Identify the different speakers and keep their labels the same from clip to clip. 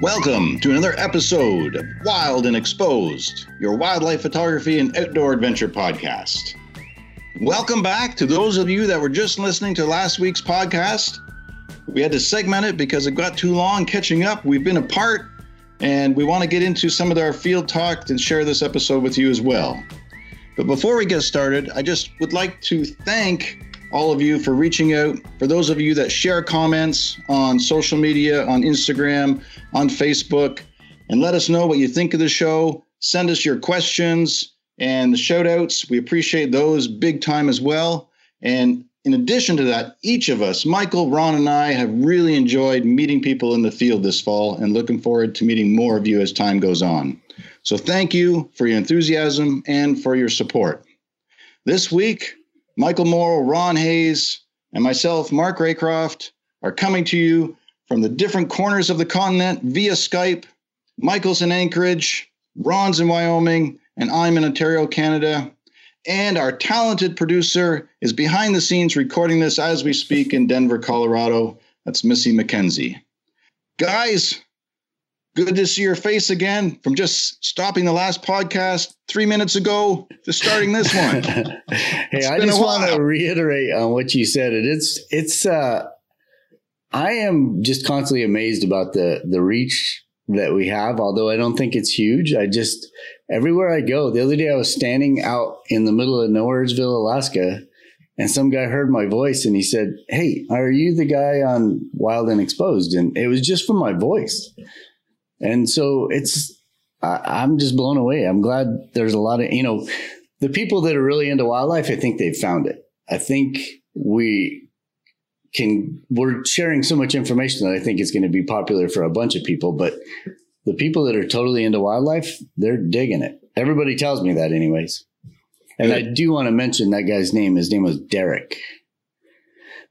Speaker 1: Welcome to another episode of Wild and Exposed, your wildlife photography and outdoor adventure podcast. Welcome back to those of you that were just listening to last week's podcast. We had to segment it because it got too long catching up. We've been apart and we want to get into some of our field talk and share this episode with you as well. But before we get started, I just would like to thank all of you for reaching out. For those of you that share comments on social media, on Instagram, on Facebook, and let us know what you think of the show. Send us your questions and the shout outs. We appreciate those big time as well. And in addition to that, each of us, Michael, Ron, and I, have really enjoyed meeting people in the field this fall and looking forward to meeting more of you as time goes on. So thank you for your enthusiasm and for your support. This week, Michael Morrow, Ron Hayes, and myself, Mark Raycroft, are coming to you from the different corners of the continent via Skype. Michael's in Anchorage, Ron's in Wyoming, and I'm in Ontario, Canada. And our talented producer is behind the scenes recording this as we speak in Denver, Colorado. That's Missy McKenzie. Guys, Good to see your face again from just stopping the last podcast three minutes ago to starting this one.
Speaker 2: hey, I just want to reiterate on what you said. It it's it's uh I am just constantly amazed about the the reach that we have, although I don't think it's huge. I just everywhere I go. The other day I was standing out in the middle of Nowheresville, Alaska, and some guy heard my voice and he said, Hey, are you the guy on Wild and Exposed? And it was just from my voice. And so it's, I, am just blown away. I'm glad there's a lot of, you know, the people that are really into wildlife, I think they've found it. I think we can, we're sharing so much information that I think is going to be popular for a bunch of people. But the people that are totally into wildlife, they're digging it. Everybody tells me that, anyways. And I do want to mention that guy's name. His name was Derek.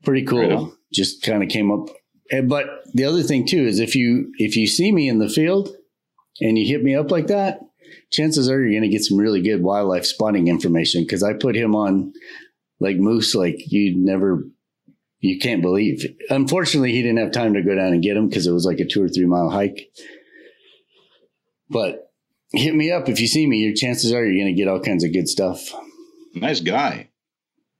Speaker 2: Pretty cool. Just kind of came up and, but the other thing too is if you if you see me in the field and you hit me up like that, chances are you're going to get some really good wildlife spotting information because I put him on like moose like you never you can't believe. Unfortunately, he didn't have time to go down and get him because it was like a two or three mile hike. But hit me up if you see me. Your chances are you're going to get all kinds of good stuff.
Speaker 1: Nice guy.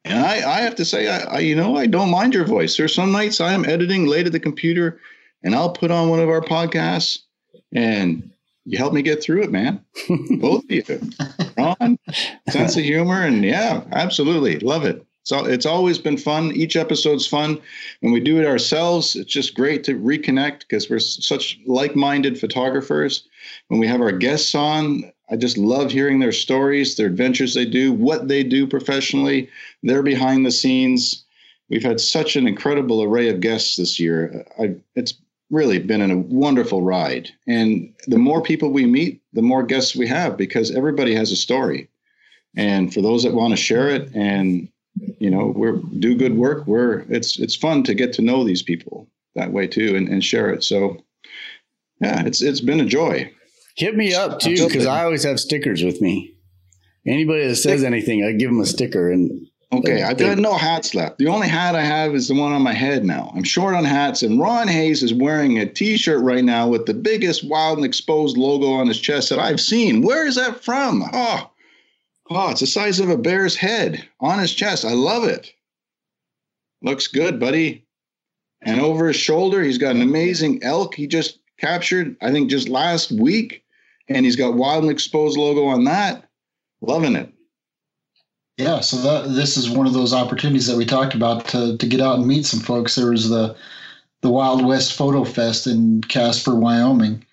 Speaker 1: And I, I have to say, I, I, you know, I don't mind your voice. There's some nights I am editing late at the computer, and I'll put on one of our podcasts, and you help me get through it, man. Both of you, Ron, sense of humor, and yeah, absolutely love it. So it's always been fun. Each episode's fun. When we do it ourselves, it's just great to reconnect because we're such like-minded photographers. When we have our guests on, I just love hearing their stories, their adventures they do, what they do professionally, their behind the scenes. We've had such an incredible array of guests this year. I, it's really been a wonderful ride. And the more people we meet, the more guests we have because everybody has a story. And for those that want to share it and you know we're do good work, we're it's it's fun to get to know these people that way too and, and share it. So yeah, it's it's been a joy.
Speaker 2: Hit me up too, because I always have stickers with me. Anybody that says anything, I give them a sticker. And
Speaker 1: okay, I've got no hats left. The only hat I have is the one on my head now. I'm short on hats, and Ron Hayes is wearing a T-shirt right now with the biggest wild and exposed logo on his chest that I've seen. Where is that from? Oh, oh, it's the size of a bear's head on his chest. I love it. Looks good, buddy. And over his shoulder, he's got an amazing elk he just captured, I think just last week and he's got Wild and Exposed logo on that. Loving it.
Speaker 3: Yeah, so that this is one of those opportunities that we talked about to to get out and meet some folks. There was the the Wild West Photo Fest in Casper, Wyoming.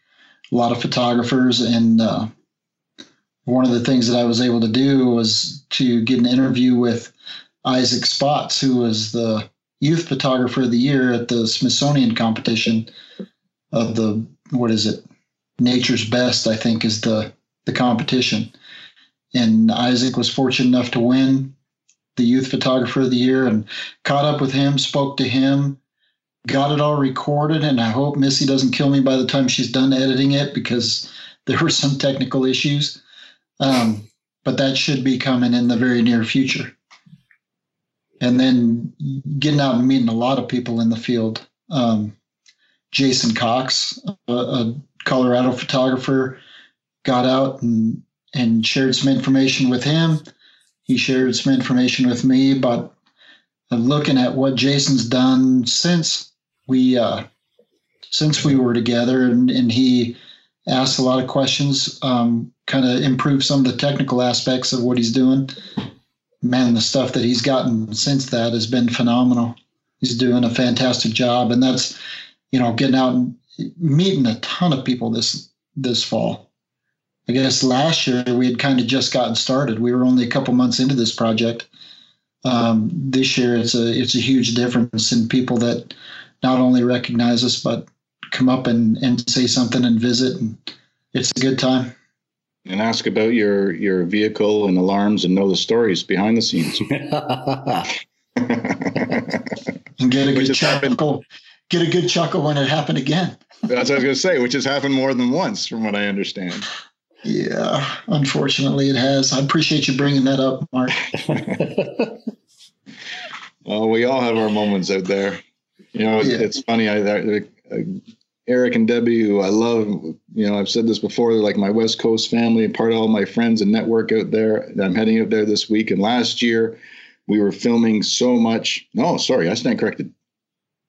Speaker 3: A lot of photographers, and uh, one of the things that I was able to do was to get an interview with Isaac Spotts, who was the youth photographer of the year at the Smithsonian competition of the what is it nature's best, I think, is the the competition. And Isaac was fortunate enough to win the youth photographer of the year and caught up with him, spoke to him, got it all recorded. And I hope Missy doesn't kill me by the time she's done editing it because there were some technical issues. Um, but that should be coming in the very near future. And then getting out and meeting a lot of people in the field. Um, Jason Cox a Colorado photographer got out and and shared some information with him. He shared some information with me, but looking at what Jason's done since we uh, since we were together, and, and he asked a lot of questions, um, kind of improved some of the technical aspects of what he's doing. Man, the stuff that he's gotten since that has been phenomenal. He's doing a fantastic job, and that's you know getting out and meeting a ton of people this this fall. I guess last year we had kind of just gotten started. We were only a couple months into this project. Um, this year it's a it's a huge difference in people that not only recognize us but come up and, and say something and visit and it's a good time
Speaker 1: and ask about your your vehicle and alarms and know the stories behind the scenes
Speaker 3: and get a good chuckle get a good chuckle when it happened again
Speaker 1: that's what i was going to say which has happened more than once from what i understand
Speaker 3: yeah unfortunately it has i appreciate you bringing that up mark
Speaker 1: well we all have our moments out there you know, yeah. it's funny. I, I, I, Eric and Debbie, who I love, you know, I've said this before, they're like my West Coast family, part of all my friends and network out there. I'm heading out there this week. And last year, we were filming so much. No, sorry, I stand corrected.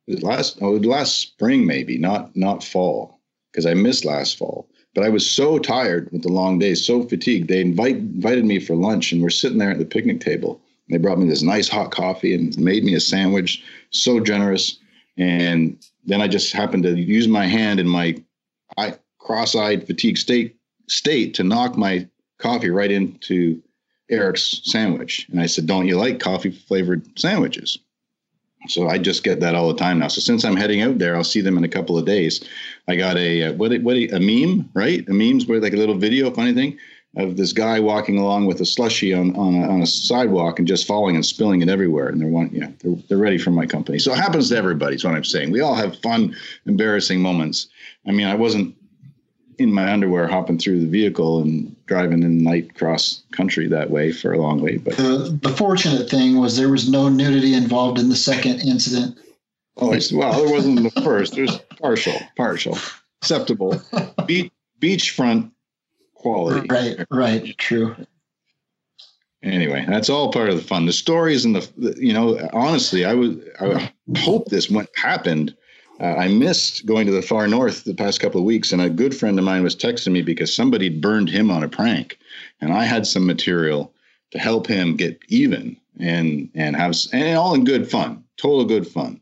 Speaker 1: Last, oh, last spring maybe, not not fall, because I missed last fall. But I was so tired with the long days, so fatigued. They invite, invited me for lunch, and we're sitting there at the picnic table. They brought me this nice hot coffee and made me a sandwich. So generous and then I just happened to use my hand in my cross-eyed fatigue state state to knock my coffee right into Eric's sandwich. And I said, "Don't you like coffee flavored sandwiches?" So I just get that all the time now. So since I'm heading out there, I'll see them in a couple of days. I got a uh, what what a meme, right? A meme's where like a little video, funny thing of this guy walking along with a slushy on on a, on a sidewalk and just falling and spilling it everywhere. And they're one, yeah, they're, they're ready for my company. So it happens to everybody. Is what I'm saying. We all have fun, embarrassing moments. I mean, I wasn't in my underwear hopping through the vehicle and driving in night cross country that way for a long way. But
Speaker 3: the, the fortunate thing was there was no nudity involved in the second incident.
Speaker 1: Oh, well, there wasn't the first. There's partial, partial, acceptable. Beach beachfront quality.
Speaker 3: Right, right, true.
Speaker 1: Anyway, that's all part of the fun. The stories and the, the you know, honestly, I was I hope this went happened. Uh, I missed going to the far north the past couple of weeks, and a good friend of mine was texting me because somebody burned him on a prank, and I had some material to help him get even and and have and all in good fun, total good fun.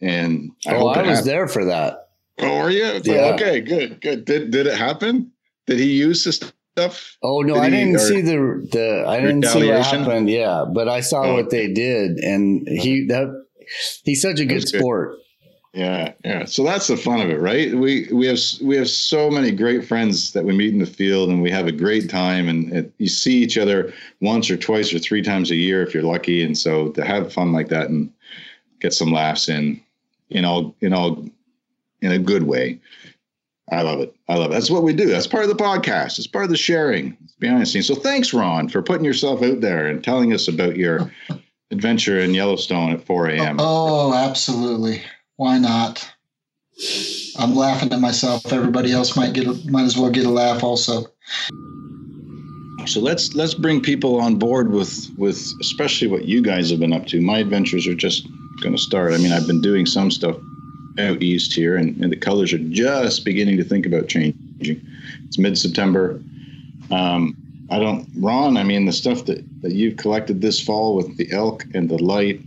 Speaker 1: And
Speaker 2: I oh, I was happened. there for that.
Speaker 1: Oh, are you? Yeah. Okay, good, good. Did did it happen? Did he use the stuff?
Speaker 2: Oh no,
Speaker 1: did
Speaker 2: I didn't see the the I didn't see what happened. Yeah, but I saw oh, what they did, and he that he's such a good sport.
Speaker 1: Yeah, yeah. So that's the fun of it, right? We we have we have so many great friends that we meet in the field, and we have a great time. And it, you see each other once or twice or three times a year if you're lucky. And so to have fun like that and get some laughs in, in all in all in a good way, I love it. I love it. That's what we do. That's part of the podcast. It's part of the sharing. It's behind the scenes. So thanks, Ron, for putting yourself out there and telling us about your adventure in Yellowstone at 4 a.m.
Speaker 3: Oh, absolutely. Why not? I'm laughing at myself. Everybody else might get a, might as well get a laugh also.
Speaker 1: So let's let's bring people on board with with especially what you guys have been up to. My adventures are just going to start. I mean, I've been doing some stuff out east here, and, and the colors are just beginning to think about changing. It's mid September. Um, I don't, Ron. I mean, the stuff that, that you've collected this fall with the elk and the light,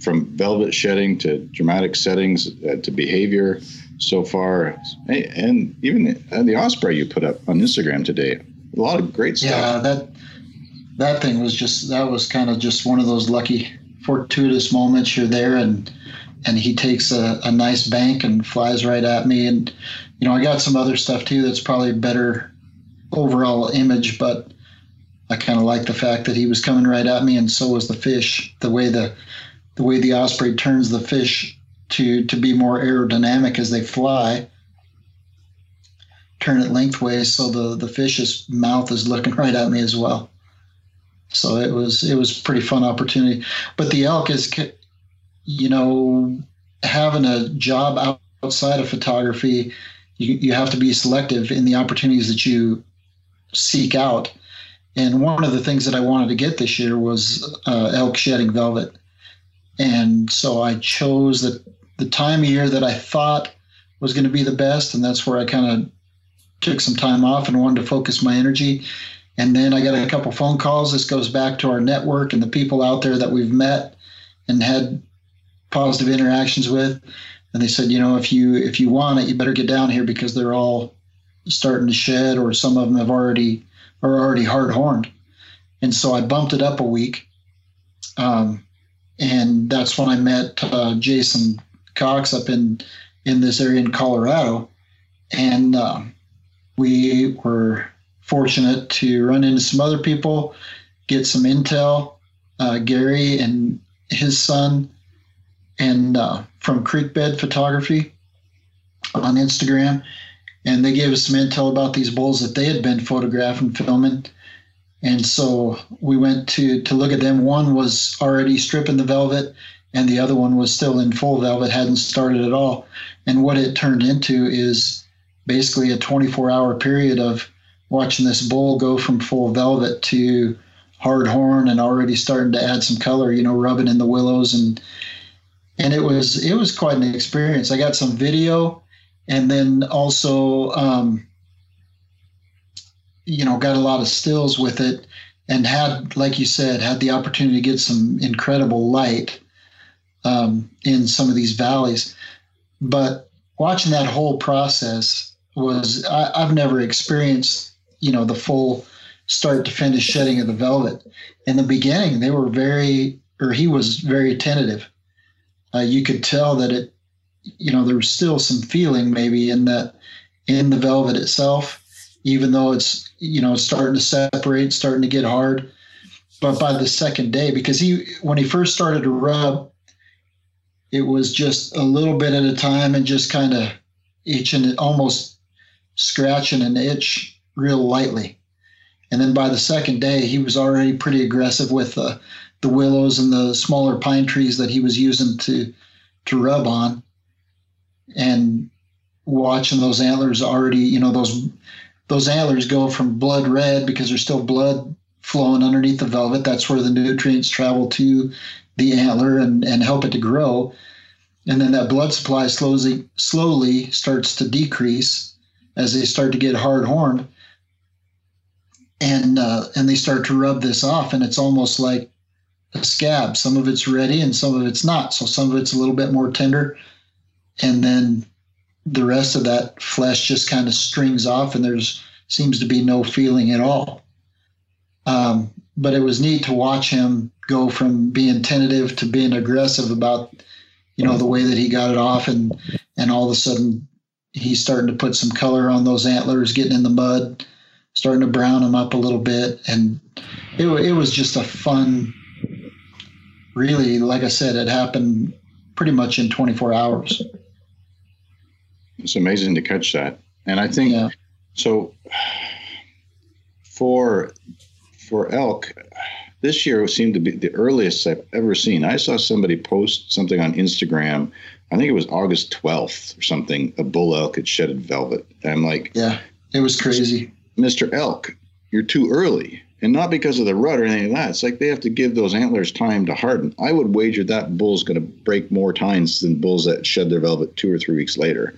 Speaker 1: from velvet shedding to dramatic settings uh, to behavior so far, hey, and even the, uh, the osprey you put up on Instagram today. A lot of great stuff.
Speaker 3: Yeah, that that thing was just that was kind of just one of those lucky, fortuitous moments. You're there and and he takes a, a nice bank and flies right at me. And, you know, I got some other stuff too that's probably better overall image, but I kind of like the fact that he was coming right at me and so was the fish. The way the the way the osprey turns the fish to to be more aerodynamic as they fly. Turn it lengthways so the the fish's mouth is looking right at me as well. So it was it was pretty fun opportunity. But the elk is you know, having a job outside of photography you, you have to be selective in the opportunities that you seek out. And one of the things that I wanted to get this year was uh, elk shedding velvet. And so I chose the, the time of year that I thought was going to be the best. And that's where I kind of took some time off and wanted to focus my energy. And then I got a couple phone calls. This goes back to our network and the people out there that we've met and had positive interactions with. And they said, you know, if you if you want it, you better get down here because they're all starting to shed, or some of them have already are already hard horned. And so I bumped it up a week. Um, and that's when I met uh, Jason Cox up in in this area in Colorado, and uh, we were fortunate to run into some other people, get some intel. Uh, Gary and his son, and uh, from Creekbed Photography on Instagram, and they gave us some intel about these bulls that they had been photographing, filming. And so we went to to look at them. One was already stripping the velvet, and the other one was still in full velvet, hadn't started at all. And what it turned into is basically a 24 hour period of watching this bull go from full velvet to hard horn and already starting to add some color, you know, rubbing in the willows and and it was it was quite an experience. I got some video and then also um, you know got a lot of stills with it and had like you said had the opportunity to get some incredible light um, in some of these valleys. But watching that whole process was I, i've never experienced you know the full start to finish shedding of the velvet. In the beginning they were very or he was very tentative. Uh, you could tell that it you know there was still some feeling maybe in that in the velvet itself even though it's you know starting to separate starting to get hard. But by the second day because he when he first started to rub it was just a little bit at a time and just kind of itching almost scratching an itch real lightly. And then by the second day he was already pretty aggressive with the the willows and the smaller pine trees that he was using to to rub on. And watching those antlers already, you know, those those antlers go from blood red because there's still blood flowing underneath the velvet. That's where the nutrients travel to the antler and, and help it to grow. And then that blood supply slowly slowly starts to decrease as they start to get hard horned. And uh, and they start to rub this off, and it's almost like a scab. Some of it's ready and some of it's not. So some of it's a little bit more tender, and then the rest of that flesh just kind of strings off and there's seems to be no feeling at all. Um, but it was neat to watch him go from being tentative to being aggressive about you know the way that he got it off and and all of a sudden he's starting to put some color on those antlers getting in the mud starting to brown them up a little bit. And it, it was just a fun really like i said it happened pretty much in 24 hours
Speaker 1: it's amazing to catch that. And I think yeah. so for for elk, this year seemed to be the earliest I've ever seen. I saw somebody post something on Instagram. I think it was August 12th or something. A bull elk had shedded velvet. And I'm like,
Speaker 3: yeah, it was crazy.
Speaker 1: Mr. Elk, you're too early. And not because of the rut or anything like that. It's like they have to give those antlers time to harden. I would wager that bull's going to break more tines than bulls that shed their velvet two or three weeks later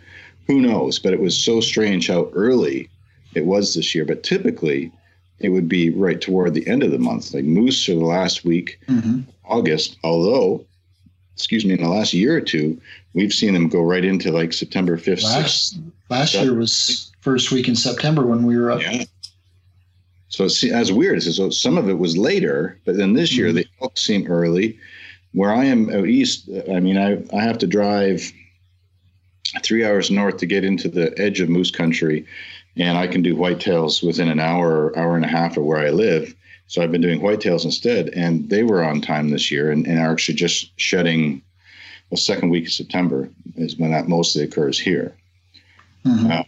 Speaker 1: who knows? But it was so strange how early it was this year. But typically, it would be right toward the end of the month. Like moose are the last week, mm-hmm. August. Although, excuse me, in the last year or two, we've seen them go right into like September fifth.
Speaker 3: Last, last year was first week in September when we were up.
Speaker 1: Yeah. So it's as weird as so some of it was later, but then this mm-hmm. year the elk seem early. Where I am out east, I mean, I I have to drive three hours north to get into the edge of moose country, and I can do whitetails within an hour, hour and a half of where I live. So I've been doing whitetails instead, and they were on time this year, and, and are actually just shedding. The second week of September is when that mostly occurs here. Mm-hmm. Uh,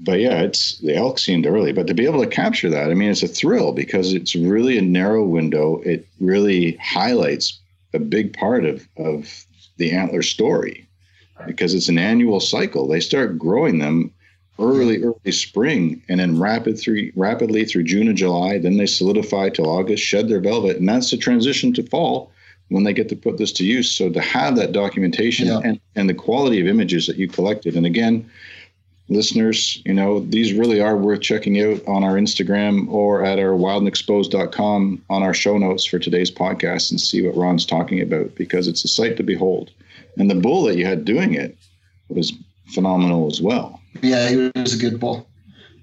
Speaker 1: but yeah, it's the elk seemed early, but to be able to capture that, I mean, it's a thrill because it's really a narrow window. It really highlights a big part of of the antler story because it's an annual cycle. They start growing them early, mm-hmm. early spring, and then rapid through rapidly through June and July. Then they solidify till August, shed their velvet, and that's the transition to fall when they get to put this to use. So to have that documentation yeah. and, and the quality of images that you collected, and again, listeners, you know, these really are worth checking out on our Instagram or at our wildandexposed.com on our show notes for today's podcast and see what Ron's talking about because it's a sight to behold. And the bull that you had doing it was phenomenal as well.
Speaker 3: Yeah, he was a good bull.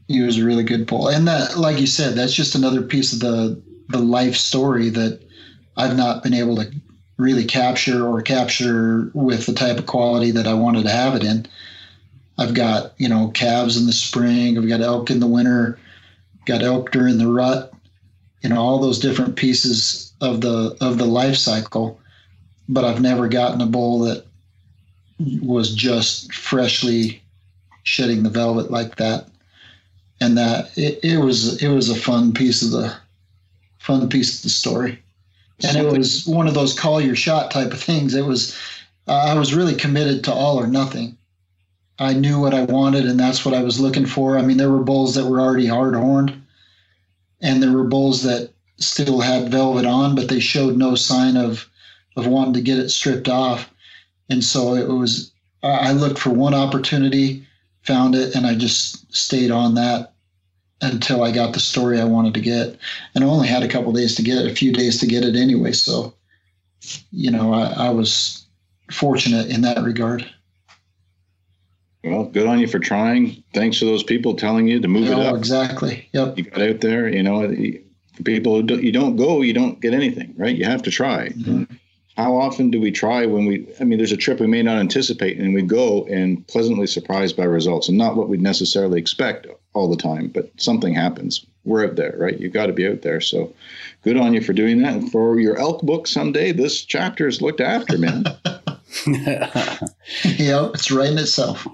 Speaker 3: He was a really good bull. And that, like you said, that's just another piece of the the life story that I've not been able to really capture or capture with the type of quality that I wanted to have it in. I've got, you know, calves in the spring, I've got elk in the winter, got elk during the rut, you know, all those different pieces of the of the life cycle. But I've never gotten a bull that was just freshly shedding the velvet like that. And that it, it was it was a fun piece of the fun piece of the story and it was one of those call your shot type of things. It was uh, I was really committed to all or nothing. I knew what I wanted, and that's what I was looking for. I mean, there were bulls that were already hard horned, and there were bulls that still had velvet on, but they showed no sign of of wanting to get it stripped off. And so it was. I looked for one opportunity, found it, and I just stayed on that until I got the story I wanted to get. And I only had a couple days to get it, a few days to get it anyway. So, you know, I, I was fortunate in that regard.
Speaker 1: Well, good on you for trying. Thanks to those people telling you to move it up.
Speaker 3: Exactly. Yep.
Speaker 1: You got out there. You know, people who do, you don't go, you don't get anything, right? You have to try. Mm-hmm. How often do we try when we? I mean, there's a trip we may not anticipate, and we go and pleasantly surprised by results, and not what we'd necessarily expect all the time, but something happens. We're out there, right? you've got to be out there. So good on you for doing that. And for your elk book someday, this chapter is looked after, man.
Speaker 3: yeah, it's writing itself.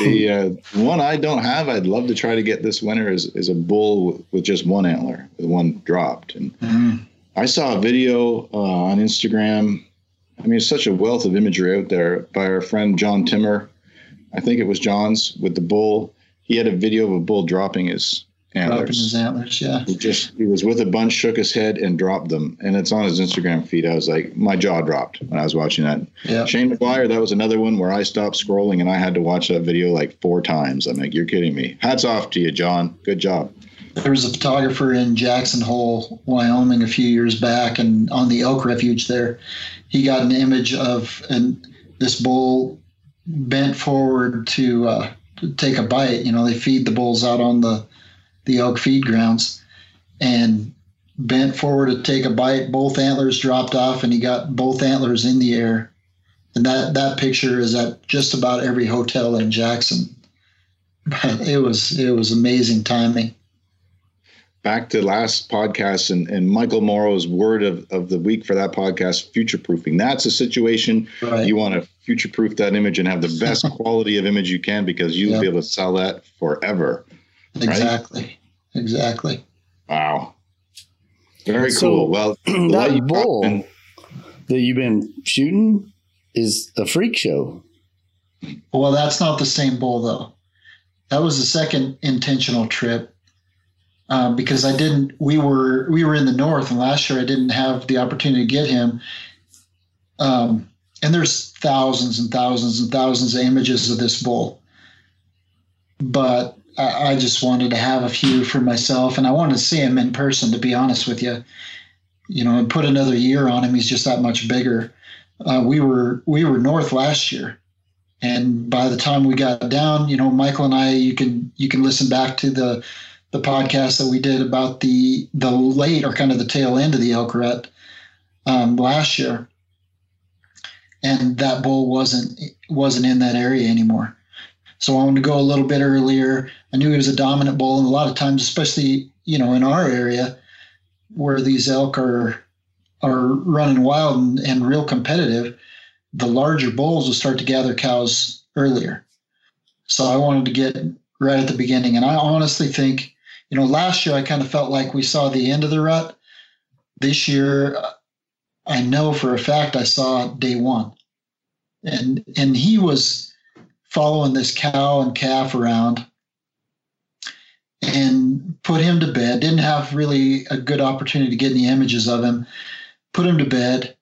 Speaker 1: the uh, one I don't have, I'd love to try to get this winter is, is a bull with just one antler, with one dropped. And mm. I saw a video uh, on Instagram. I mean, it's such a wealth of imagery out there by our friend John Timmer. I think it was John's with the bull he had a video of a bull dropping his antlers.
Speaker 3: Dropping his antlers, yeah.
Speaker 1: He just he was with a bunch, shook his head, and dropped them. And it's on his Instagram feed. I was like, my jaw dropped when I was watching that. Yeah. Shane McGuire, that was another one where I stopped scrolling and I had to watch that video like four times. I'm like, you're kidding me. Hats off to you, John. Good job.
Speaker 3: There was a photographer in Jackson Hole, Wyoming, a few years back, and on the elk refuge there, he got an image of an this bull bent forward to uh, take a bite. You know, they feed the bulls out on the the elk feed grounds, and bent forward to take a bite. Both antlers dropped off, and he got both antlers in the air. And that that picture is at just about every hotel in Jackson. But it was it was amazing timing
Speaker 1: back to last podcast and, and Michael Morrow's word of, of the week for that podcast, future proofing. That's a situation right. you want to future proof that image and have the best quality of image you can because you'll yep. be able to sell that forever.
Speaker 3: Exactly. Right? Exactly.
Speaker 1: Wow. Very so cool. Well,
Speaker 2: that bull been, that you've been shooting is a freak show.
Speaker 3: Well, that's not the same bull though. That was the second intentional trip um, because I didn't. We were we were in the north, and last year I didn't have the opportunity to get him. Um, and there's thousands and thousands and thousands of images of this bull, but I, I just wanted to have a few for myself, and I wanted to see him in person. To be honest with you, you know, and put another year on him. He's just that much bigger. Uh, we were we were north last year, and by the time we got down, you know, Michael and I, you can you can listen back to the the podcast that we did about the the late or kind of the tail end of the elk rut um, last year, and that bull wasn't wasn't in that area anymore. So I wanted to go a little bit earlier. I knew he was a dominant bull, and a lot of times, especially you know in our area, where these elk are are running wild and, and real competitive, the larger bulls will start to gather cows earlier. So I wanted to get right at the beginning, and I honestly think you know, last year I kind of felt like we saw the end of the rut. This year, uh, I know for a fact I saw day one, and and he was following this cow and calf around and put him to bed. Didn't have really a good opportunity to get any images of him. Put him to bed.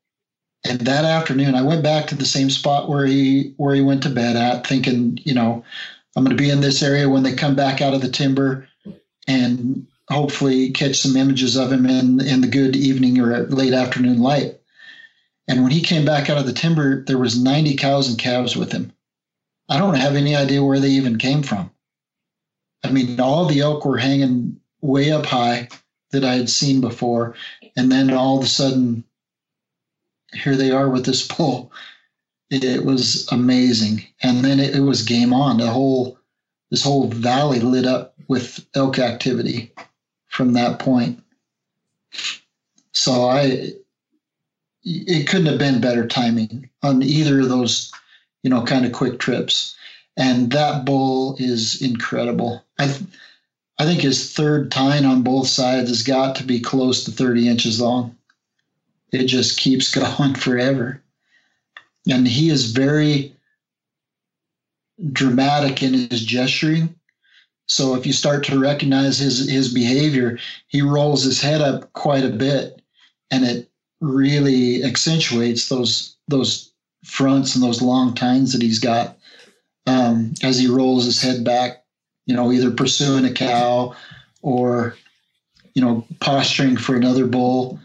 Speaker 3: And that afternoon, I went back to the same spot where he where he went to bed at, thinking, you know, I'm going to be in this area when they come back out of the timber, and hopefully catch some images of him in in the good evening or late afternoon light. And when he came back out of the timber, there was 90 cows and calves with him. I don't have any idea where they even came from. I mean, all the elk were hanging way up high that I had seen before, and then all of a sudden, here they are with this bull. It, it was amazing, and then it, it was game on. The whole this whole valley lit up with elk activity from that point. So I, it couldn't have been better timing on either of those, you know, kind of quick trips. And that bull is incredible. I, th- I think his third tine on both sides has got to be close to 30 inches long. It just keeps going forever. And he is very dramatic in his gesturing. So if you start to recognize his his behavior, he rolls his head up quite a bit, and it really accentuates those those fronts and those long tines that he's got um, as he rolls his head back. You know, either pursuing a cow or you know posturing for another bull,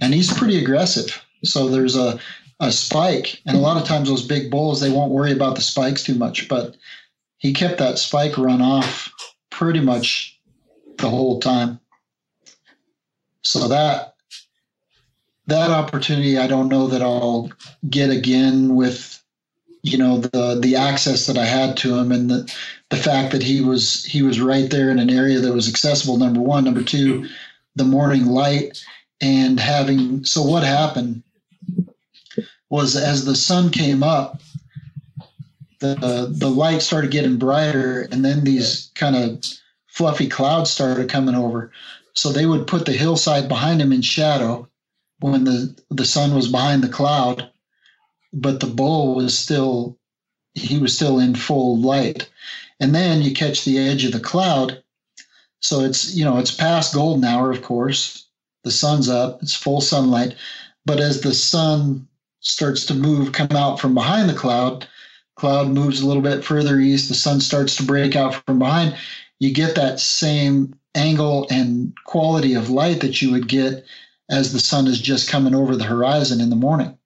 Speaker 3: and he's pretty aggressive. So there's a a spike, and a lot of times those big bulls they won't worry about the spikes too much, but he kept that spike run off pretty much the whole time. So that that opportunity, I don't know that I'll get again with you know the the access that I had to him and the the fact that he was he was right there in an area that was accessible. Number one, number two, the morning light and having. So what happened was as the sun came up, the the light started getting brighter, and then these kind of fluffy clouds started coming over. So they would put the hillside behind him in shadow when the the sun was behind the cloud, but the bull was still he was still in full light. And then you catch the edge of the cloud. So it's you know it's past golden hour, of course. The sun's up, it's full sunlight. But as the sun starts to move, come out from behind the cloud, cloud moves a little bit further east, the sun starts to break out from behind, you get that same angle and quality of light that you would get as the sun is just coming over the horizon in the morning.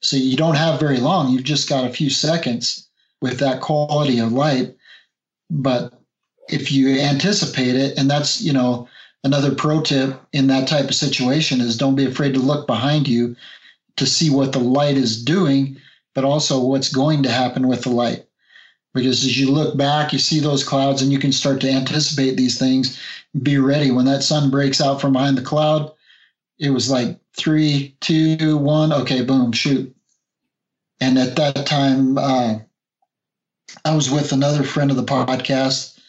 Speaker 3: So you don't have very long, you've just got a few seconds with that quality of light. But if you anticipate it, and that's, you know, another pro tip in that type of situation is don't be afraid to look behind you to see what the light is doing, but also what's going to happen with the light. Because as you look back, you see those clouds and you can start to anticipate these things. Be ready. When that sun breaks out from behind the cloud, it was like three, two, one, okay, boom, shoot. And at that time, uh, I was with another friend of the podcast,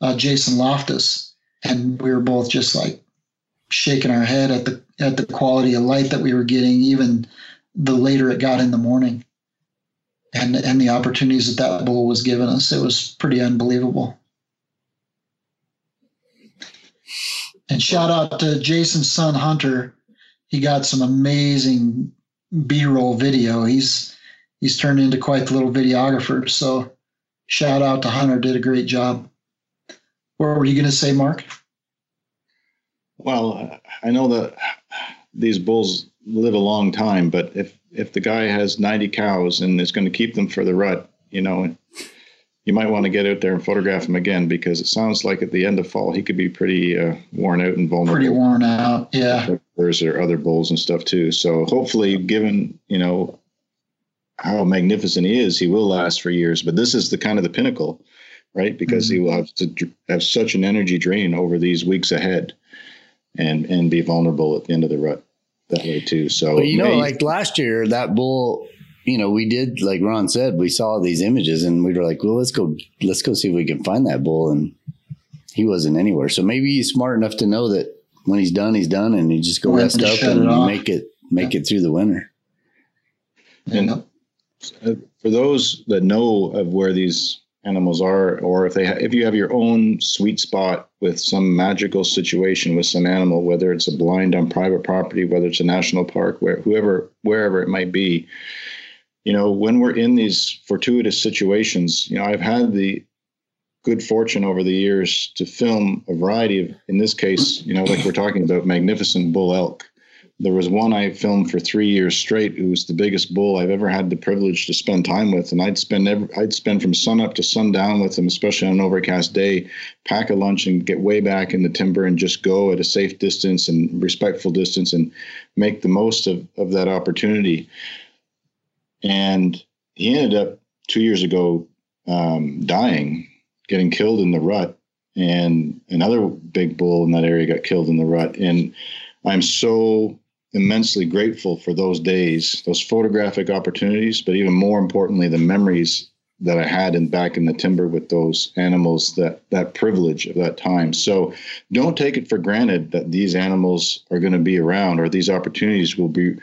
Speaker 3: uh, Jason Loftus, and we were both just like shaking our head at the at the quality of light that we were getting, even the later it got in the morning, and and the opportunities that that bull was giving us. It was pretty unbelievable. And shout out to Jason's son Hunter. He got some amazing B-roll video. He's he's turned into quite the little videographer. So shout out to Hunter. Did a great job. What were you going to say, Mark?
Speaker 1: Well, I know that these bulls live a long time, but if if the guy has 90 cows and is going to keep them for the rut, you know, you might want to get out there and photograph him again because it sounds like at the end of fall he could be pretty uh, worn out and vulnerable.
Speaker 3: Pretty worn out, yeah.
Speaker 1: There's there other bulls and stuff too. So hopefully, given you know how magnificent he is, he will last for years. But this is the kind of the pinnacle, right? Because mm-hmm. he will have to have such an energy drain over these weeks ahead and and be vulnerable at the end of the rut that way too. So
Speaker 2: but you know, like last year, that bull, you know, we did like Ron said, we saw these images and we were like, well, let's go, let's go see if we can find that bull, and he wasn't anywhere. So maybe he's smart enough to know that when he's done, he's done, and he just go rest up and it make it make yeah. it through the winter.
Speaker 1: And uh, for those that know of where these animals are, or if they ha- if you have your own sweet spot with some magical situation with some animal, whether it's a blind on private property, whether it's a national park, where whoever wherever it might be, you know, when we're in these fortuitous situations, you know, I've had the good fortune over the years to film a variety of, in this case, you know, like we're talking about, magnificent bull elk there was one I filmed for three years straight. It was the biggest bull I've ever had the privilege to spend time with, and I'd spend every, I'd spend from sunup to sundown with him, especially on an overcast day. Pack a lunch and get way back in the timber and just go at a safe distance and respectful distance and make the most of of that opportunity. And he ended up two years ago um, dying, getting killed in the rut, and another big bull in that area got killed in the rut. And I'm so immensely grateful for those days, those photographic opportunities, but even more importantly, the memories that I had in back in the timber with those animals, that that privilege of that time. So don't take it for granted that these animals are going to be around or these opportunities will be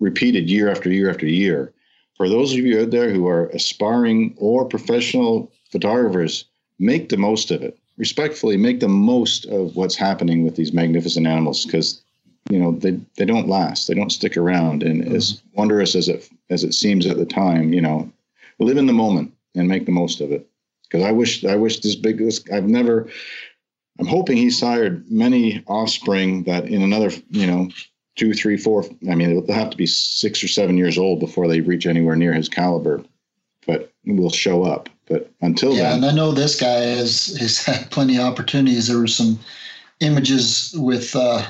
Speaker 1: repeated year after year after year. For those of you out there who are aspiring or professional photographers, make the most of it. Respectfully, make the most of what's happening with these magnificent animals because you know they they don't last. They don't stick around. And mm-hmm. as wondrous as it as it seems at the time you know live in the moment and make the most of it. Because i wish i wish this big this i've never i'm hoping he sired many offspring that in another you know two three four i mean they'll have to be six or seven years old before they reach anywhere near his caliber but will show up. But until
Speaker 3: yeah,
Speaker 1: then
Speaker 3: and i know this guy has has had plenty of opportunities. There were some images with uh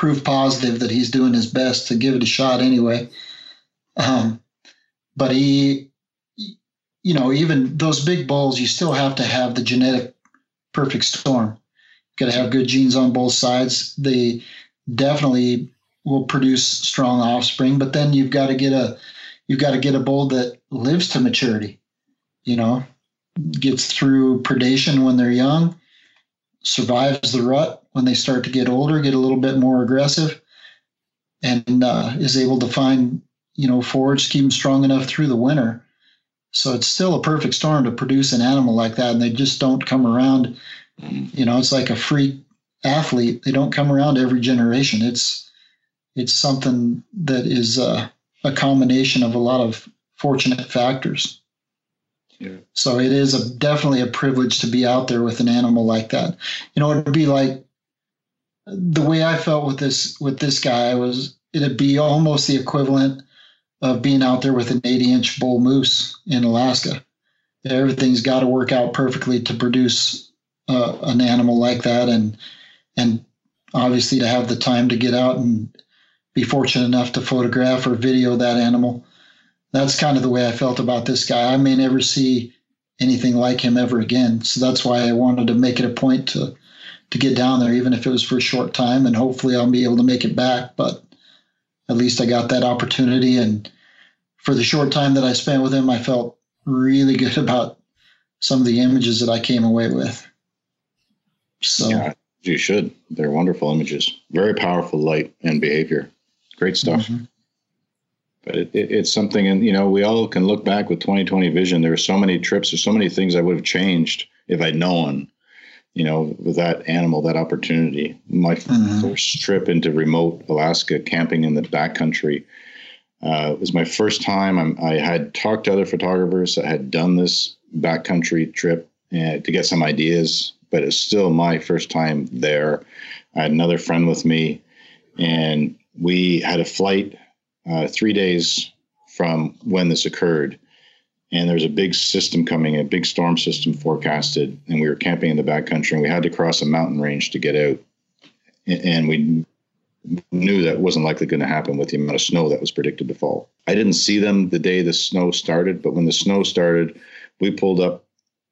Speaker 3: proof positive that he's doing his best to give it a shot anyway. Um, but he, you know, even those big bulls, you still have to have the genetic perfect storm. Got to have good genes on both sides. They definitely will produce strong offspring, but then you've got to get a you've got to get a bull that lives to maturity. You know, gets through predation when they're young, survives the rut when they start to get older, get a little bit more aggressive, and uh, is able to find you know forage keep strong enough through the winter. So it's still a perfect storm to produce an animal like that, and they just don't come around. You know, it's like a freak athlete. They don't come around every generation. It's it's something that is uh, a combination of a lot of fortunate factors. So it is a, definitely a privilege to be out there with an animal like that. You know, it'd be like the way I felt with this with this guy was it'd be almost the equivalent of being out there with an 80 inch bull moose in Alaska. Everything's got to work out perfectly to produce uh, an animal like that, and and obviously to have the time to get out and be fortunate enough to photograph or video that animal that's kind of the way I felt about this guy. I may never see anything like him ever again. So that's why I wanted to make it a point to to get down there, even if it was for a short time, and hopefully I'll be able to make it back. But at least I got that opportunity, and for the short time that I spent with him, I felt really good about some of the images that I came away with. So yeah,
Speaker 1: you should. They're wonderful images. Very powerful light and behavior. Great stuff. Mm-hmm but it, it, it's something and you know we all can look back with 2020 vision. There are so many trips there's so many things i would have changed if i'd known you know with that animal that opportunity. My mm-hmm. first trip into remote alaska camping in the backcountry uh, it was my first time. I'm, i had talked to other photographers that had done this backcountry trip uh, to get some ideas but it's still my first time there. I had another friend with me and we had a flight uh, three days from when this occurred. And there was a big system coming, a big storm system forecasted, and we were camping in the backcountry, and we had to cross a mountain range to get out. And we knew that wasn't likely going to happen with the amount of snow that was predicted to fall. I didn't see them the day the snow started, but when the snow started, we pulled up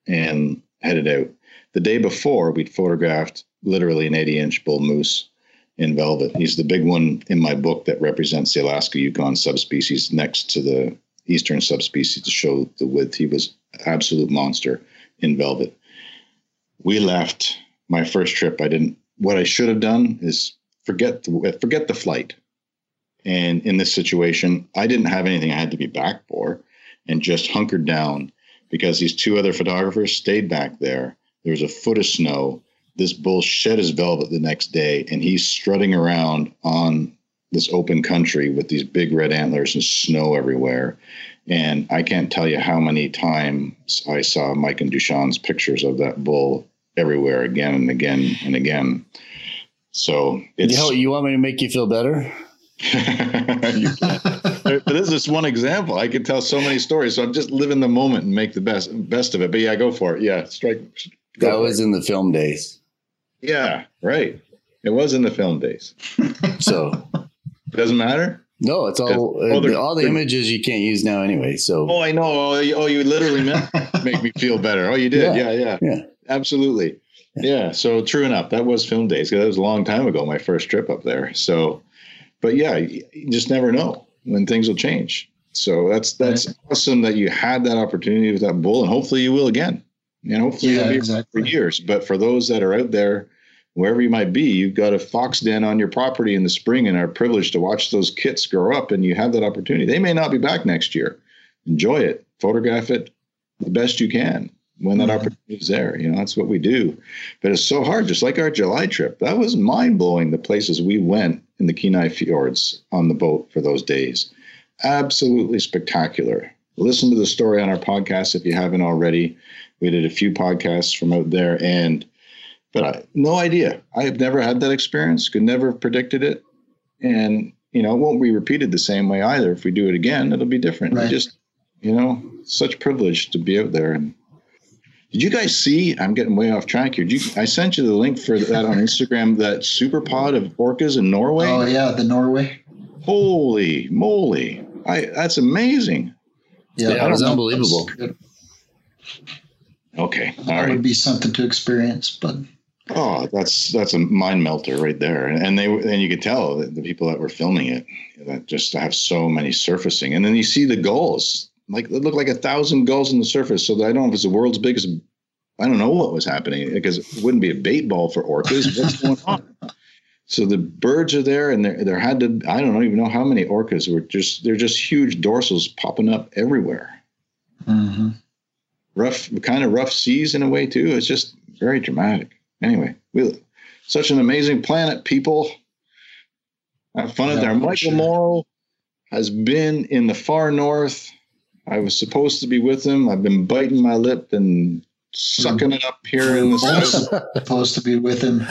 Speaker 1: and headed out. The day before, we'd photographed literally an 80 inch bull moose in velvet. He's the big one in my book that represents the Alaska Yukon subspecies next to the eastern subspecies to show the width. He was absolute monster in velvet. We left my first trip. I didn't. What I should have done is forget the, forget the flight. And in this situation, I didn't have anything I had to be back for, and just hunkered down because these two other photographers stayed back there. There was a foot of snow. This bull shed his velvet the next day, and he's strutting around on this open country with these big red antlers and snow everywhere. And I can't tell you how many times I saw Mike and Duchan's pictures of that bull everywhere again and again and again. So
Speaker 2: it's. You, want me to make you feel better?
Speaker 1: but this is one example. I could tell so many stories. So I'm just living the moment and make the best best of it. But yeah, go for it. Yeah, strike.
Speaker 2: That was it. in the film days.
Speaker 1: Yeah, right. It was in the film days.
Speaker 2: so it
Speaker 1: doesn't matter.
Speaker 2: No, it's all oh, all the uh, images you can't use now anyway. So
Speaker 1: oh, I know. Oh, you, oh, you literally meant make me feel better. Oh, you did. Yeah, yeah, yeah. yeah. Absolutely. Yeah. So true enough, that was film days. That was a long time ago. My first trip up there. So, but yeah, you just never know when things will change. So that's that's right. awesome that you had that opportunity with that bull, and hopefully you will again. And hopefully yeah, be exactly. for years. But for those that are out there wherever you might be, you've got a fox den on your property in the spring and are privileged to watch those kits grow up and you have that opportunity. They may not be back next year. Enjoy it, photograph it the best you can when that mm-hmm. opportunity is there. You know, that's what we do. But it's so hard, just like our July trip. That was mind blowing the places we went in the Kenai fjords on the boat for those days. Absolutely spectacular. Listen to the story on our podcast if you haven't already. We did a few podcasts from out there and but I, no idea. I have never had that experience. Could never have predicted it, and you know, it won't be repeated the same way either. If we do it again, it'll be different. Right. Just you know, such privilege to be out there. And did you guys see? I'm getting way off track here. You, I sent you the link for that on Instagram. That super pod of orcas in Norway.
Speaker 3: Oh yeah, the Norway.
Speaker 1: Holy moly! I that's amazing.
Speaker 2: Yeah, that was unbelievable.
Speaker 1: Okay,
Speaker 3: all that right. would be something to experience, but
Speaker 1: Oh, that's that's a mind melter right there, and they and you could tell that the people that were filming it that just have so many surfacing, and then you see the gulls like it looked like a thousand gulls in the surface. So I don't know if it's the world's biggest. I don't know what was happening because it wouldn't be a bait ball for orcas. What's going on? So the birds are there, and there there had to I don't even know how many orcas were just they're just huge dorsals popping up everywhere. Mm-hmm. Rough, kind of rough seas in a way too. It's just very dramatic anyway, we such an amazing planet, people. Have fun yeah, there. Michael sure. Morrow has been in the far north. I was supposed to be with him. I've been biting my lip and sucking it up here in the
Speaker 3: south. supposed to be with him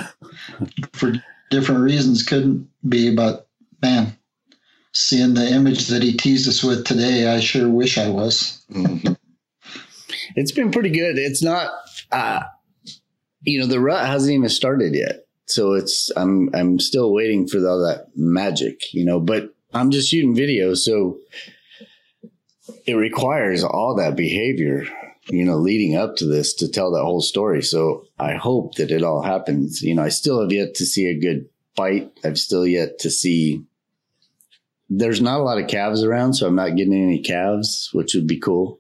Speaker 3: for different reasons. Couldn't be, but man, seeing the image that he teased us with today, I sure wish I was. Mm-hmm.
Speaker 2: It's been pretty good. It's not. Uh, you know, the rut hasn't even started yet. So it's I'm I'm still waiting for all that magic, you know, but I'm just shooting video, so it requires all that behavior, you know, leading up to this to tell that whole story. So I hope that it all happens. You know, I still have yet to see a good fight. I've still yet to see there's not a lot of calves around, so I'm not getting any calves, which would be cool.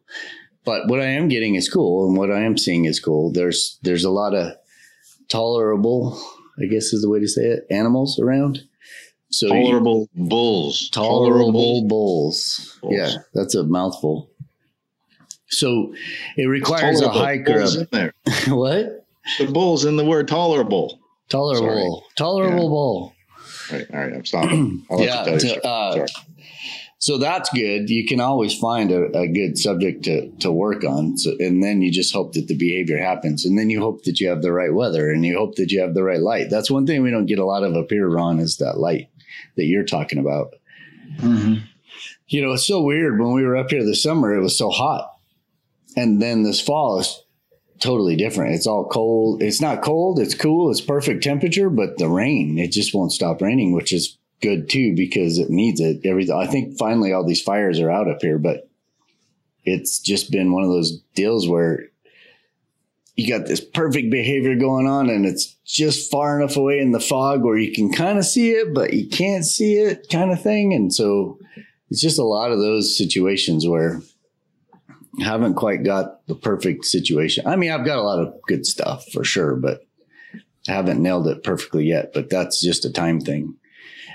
Speaker 2: But what I am getting is cool, and what I am seeing is cool. There's there's a lot of tolerable, I guess is the way to say it, animals around.
Speaker 1: So tolerable you, bulls.
Speaker 2: Tolerable, tolerable bulls. bulls. Yeah, that's a mouthful. So it requires a hiker up there. what?
Speaker 1: The bulls in the word tolerable.
Speaker 2: Tolerable. Sorry. Tolerable yeah. bull.
Speaker 1: All right, all right, I'm stopping. yeah, to, uh,
Speaker 2: so that's good. You can always find a, a, good subject to, to work on. So, and then you just hope that the behavior happens. And then you hope that you have the right weather and you hope that you have the right light. That's one thing we don't get a lot of up here, Ron, is that light that you're talking about. Mm-hmm. You know, it's so weird. When we were up here this summer, it was so hot. And then this fall is totally different. It's all cold. It's not cold. It's cool. It's perfect temperature, but the rain, it just won't stop raining, which is good too because it needs it. Every I think finally all these fires are out up here, but it's just been one of those deals where you got this perfect behavior going on and it's just far enough away in the fog where you can kind of see it but you can't see it kind of thing and so it's just a lot of those situations where I haven't quite got the perfect situation. I mean, I've got a lot of good stuff for sure, but I haven't nailed it perfectly yet, but that's just a time thing.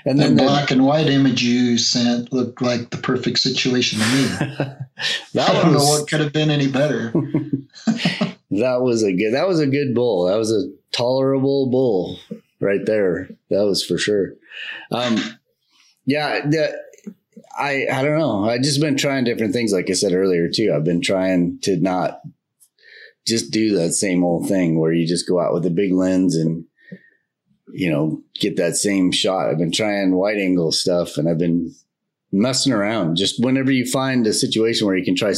Speaker 3: And then the black and white image you sent looked like the perfect situation to me. I don't was, know what could have been any better.
Speaker 2: that was a good. That was a good bull. That was a tolerable bull right there. That was for sure. Um, yeah, the, I I don't know. I just been trying different things. Like I said earlier too, I've been trying to not just do that same old thing where you just go out with a big lens and you know get that same shot. I've been trying wide angle stuff, and I've been messing around. Just whenever you find a situation where you can try.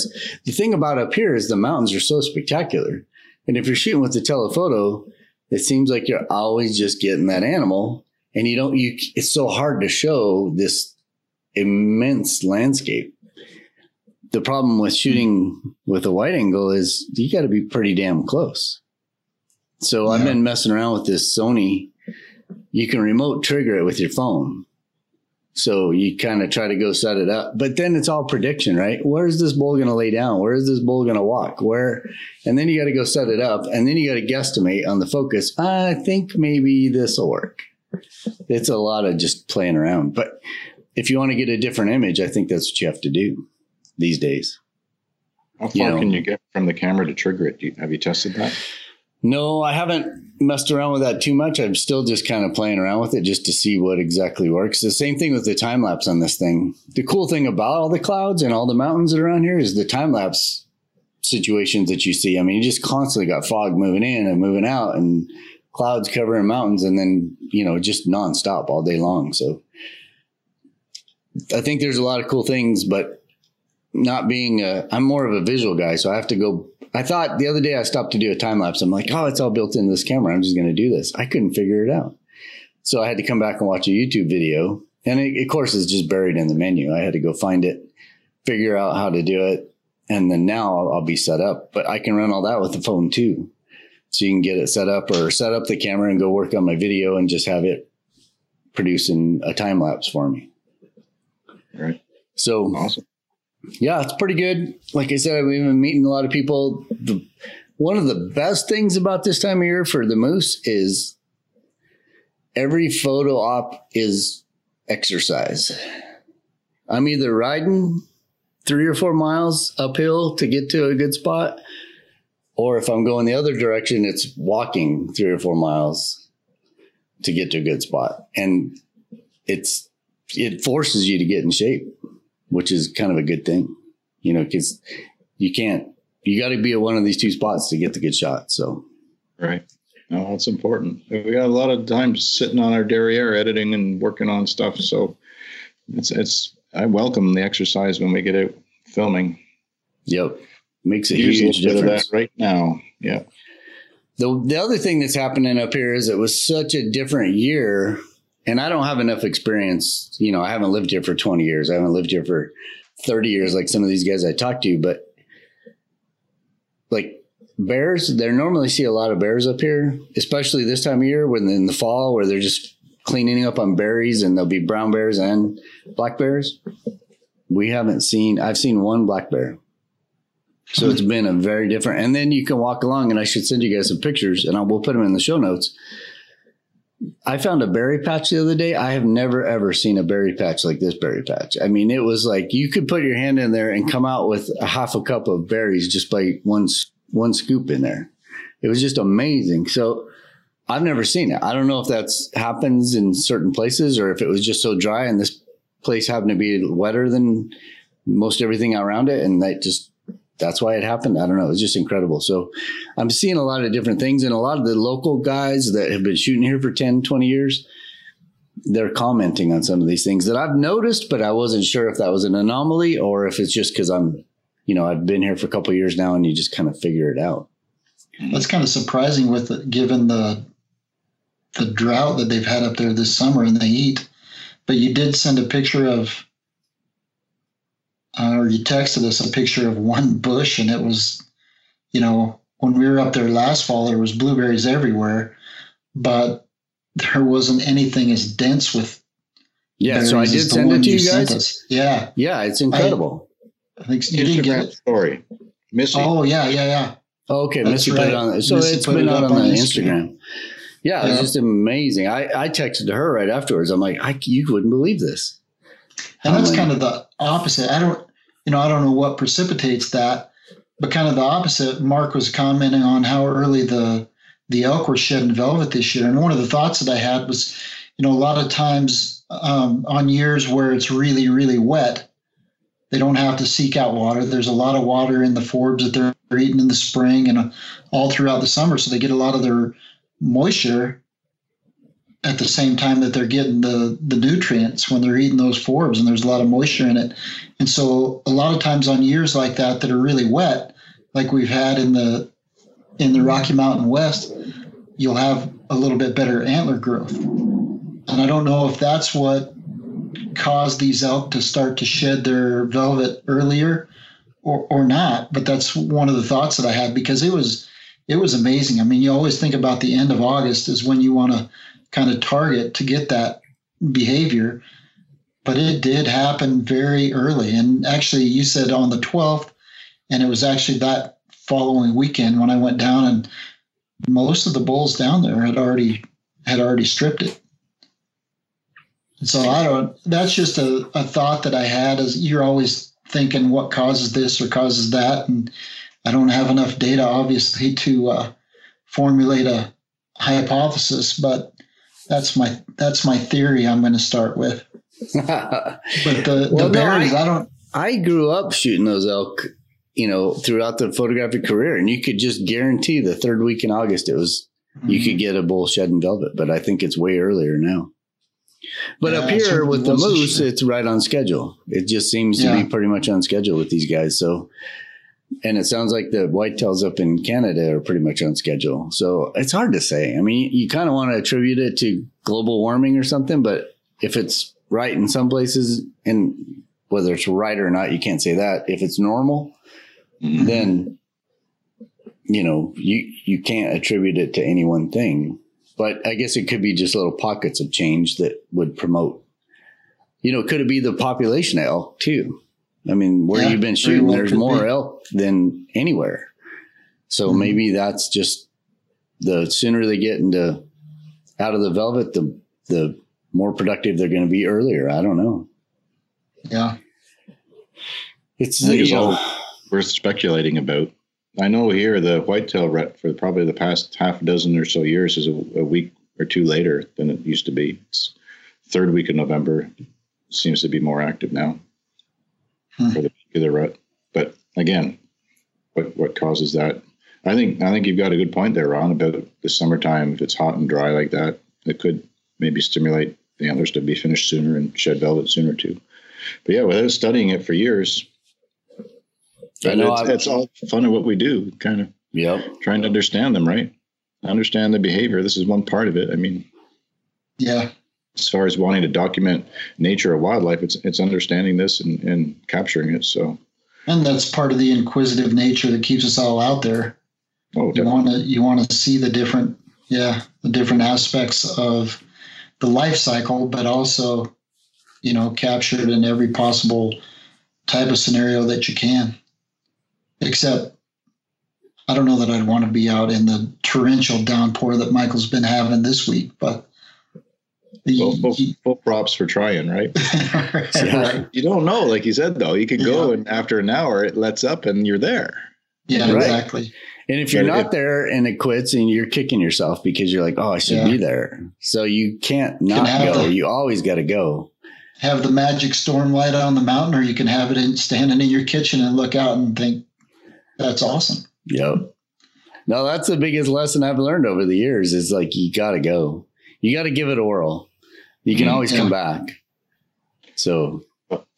Speaker 2: The thing about up here is the mountains are so spectacular, and if you're shooting with the telephoto, it seems like you're always just getting that animal, and you don't. You it's so hard to show this immense landscape. The problem with shooting with a wide angle is you got to be pretty damn close. So yeah. I've been messing around with this Sony. You can remote trigger it with your phone. So you kind of try to go set it up, but then it's all prediction, right? Where's this bull going to lay down? Where is this bull going to walk? Where, and then you got to go set it up and then you got to guesstimate on the focus. I think maybe this will work. It's a lot of just playing around, but if you want to get a different image, I think that's what you have to do these days.
Speaker 1: How far you know, can you get from the camera to trigger it? You, have you tested that?
Speaker 2: No, I haven't messed around with that too much. I'm still just kind of playing around with it just to see what exactly works. The same thing with the time lapse on this thing. The cool thing about all the clouds and all the mountains that are around here is the time lapse situations that you see. I mean, you just constantly got fog moving in and moving out and clouds covering mountains and then, you know, just nonstop all day long. So I think there's a lot of cool things, but not being a, I'm more of a visual guy, so I have to go. I thought the other day I stopped to do a time lapse. I'm like, oh, it's all built into this camera. I'm just going to do this. I couldn't figure it out. So I had to come back and watch a YouTube video. And it, of course, it's just buried in the menu. I had to go find it, figure out how to do it. And then now I'll, I'll be set up, but I can run all that with the phone too. So you can get it set up or set up the camera and go work on my video and just have it producing a time lapse for me.
Speaker 1: Right.
Speaker 2: So awesome. Yeah, it's pretty good. Like I said, we've been meeting a lot of people. The, one of the best things about this time of year for the moose is every photo op is exercise. I'm either riding three or four miles uphill to get to a good spot, or if I'm going the other direction, it's walking three or four miles to get to a good spot. And it's it forces you to get in shape, which is kind of a good thing, you know, because you can't, you got to be at one of these two spots to get the good shot. So,
Speaker 1: right. No, that's important. We got a lot of time sitting on our derriere editing and working on stuff. So it's, it's, I welcome the exercise when we get out filming.
Speaker 2: Yep. Makes a huge difference.
Speaker 1: right now. Yeah.
Speaker 2: The, the other thing that's happening up here is it was such a different year and I don't have enough experience. You know, I haven't lived here for 20 years. I haven't lived here for 30 years like some of these guys I talked to, but like bears, they normally see a lot of bears up here, especially this time of year when in the fall where they're just cleaning up on berries and there'll be brown bears and black bears. We haven't seen, I've seen one black bear. So it's hmm. been a very different. And then you can walk along, and I should send you guys some pictures, and I will put them in the show notes I found a berry patch the other day. I have never ever seen a berry patch like this berry patch. I mean, it was like you could put your hand in there and come out with a half a cup of berries just by one one scoop in there. It was just amazing. So I've never seen it. I don't know if that's happens in certain places or if it was just so dry and this place happened to be wetter than most everything around it and that just that's why it happened. I don't know. It's just incredible. So I'm seeing a lot of different things and a lot of the local guys that have been shooting here for 10, 20 years, they're commenting on some of these things that I've noticed, but I wasn't sure if that was an anomaly or if it's just because I'm, you know, I've been here for a couple years now and you just kind of figure it out.
Speaker 3: That's kind of surprising with it, given the the drought that they've had up there this summer and they eat, But you did send a picture of uh, or you texted us a picture of one bush, and it was, you know, when we were up there last fall, there was blueberries everywhere, but there wasn't anything as dense with.
Speaker 2: Yeah, so I did send it to you, you guys.
Speaker 3: Yeah,
Speaker 2: yeah, it's incredible.
Speaker 3: I, I think you didn't get it.
Speaker 1: Story, Missy.
Speaker 3: Oh yeah, yeah, yeah.
Speaker 2: okay, That's Missy right. put it on. So Missy it's been it out on, on the Instagram. Instagram. Yeah, it was just amazing. I, I texted her right afterwards. I'm like, I, you wouldn't believe this.
Speaker 3: And that's kind of the opposite. I don't, you know, I don't know what precipitates that, but kind of the opposite. Mark was commenting on how early the the elk were shedding velvet this year, and one of the thoughts that I had was, you know, a lot of times um, on years where it's really really wet, they don't have to seek out water. There's a lot of water in the forbs that they're eating in the spring and all throughout the summer, so they get a lot of their moisture at the same time that they're getting the the nutrients when they're eating those forbs and there's a lot of moisture in it. And so a lot of times on years like that that are really wet like we've had in the in the rocky mountain west you'll have a little bit better antler growth. And i don't know if that's what caused these elk to start to shed their velvet earlier or, or not but that's one of the thoughts that i had because it was it was amazing. I mean you always think about the end of august is when you want to kind of target to get that behavior. But it did happen very early. And actually, you said on the 12th, and it was actually that following weekend when I went down, and most of the bulls down there had already had already stripped it. So I don't. That's just a, a thought that I had. As you're always thinking, what causes this or causes that, and I don't have enough data, obviously, to uh, formulate a hypothesis. But that's my that's my theory. I'm going to start with. but the well, the berries, no, I, I don't.
Speaker 2: I grew up shooting those elk, you know, throughout the photographic career, and you could just guarantee the third week in August it was mm-hmm. you could mm-hmm. get a bull shed in velvet. But I think it's way earlier now. But yeah, up here with the moose, it's right on schedule. It just seems yeah. to be pretty much on schedule with these guys. So and it sounds like the whitetails up in Canada are pretty much on schedule. So it's hard to say. I mean, you kind of want to attribute it to global warming or something, but if it's right in some places, and whether it's right or not, you can't say that. If it's normal, mm-hmm. then you know you you can't attribute it to any one thing. But I guess it could be just little pockets of change that would promote. You know, could it be the population elk too? I mean, where yeah, you've been shooting, there's more be. elk than anywhere. So mm-hmm. maybe that's just the sooner they get into out of the velvet, the the more productive they're going to be earlier. I don't know.
Speaker 3: Yeah,
Speaker 1: it's, it's all worth speculating about. I know here the whitetail rut for probably the past half a dozen or so years is a, a week or two later than it used to be. It's third week of November seems to be more active now hmm. for the peak of the rut. But again, what what causes that? I think I think you've got a good point there, Ron, about the summertime. If it's hot and dry like that, it could maybe stimulate the antlers to be finished sooner and shed velvet sooner too. But yeah, without studying it for years, I know it's, it's all fun of what we do, kind of.
Speaker 2: Yeah.
Speaker 1: Trying to understand them, right? Understand the behavior. This is one part of it. I mean,
Speaker 3: yeah
Speaker 1: as far as wanting to document nature or wildlife, it's it's understanding this and, and capturing it. So,
Speaker 3: and that's part of the inquisitive nature that keeps us all out there. Oh, definitely. you want to you want to see the different yeah the different aspects of the life cycle, but also you know captured in every possible type of scenario that you can. Except, I don't know that I'd want to be out in the torrential downpour that Michael's been having this week, but
Speaker 1: full, full, full, props for trying, right? right? You don't know, like you said, though. You could go yeah. and after an hour it lets up and you're there.
Speaker 3: Yeah, right? exactly.
Speaker 2: And if you're but not if, there and it quits and you're kicking yourself because you're like, oh, I should yeah. be there. So you can't not can go. The, you always got to go.
Speaker 3: Have the magic storm light on the mountain, or you can have it in, standing in your kitchen and look out and think, that's awesome.
Speaker 2: Yep. No, that's the biggest lesson I've learned over the years is like, you got to go. You got to give it a whirl you can mm, always yeah. come back. So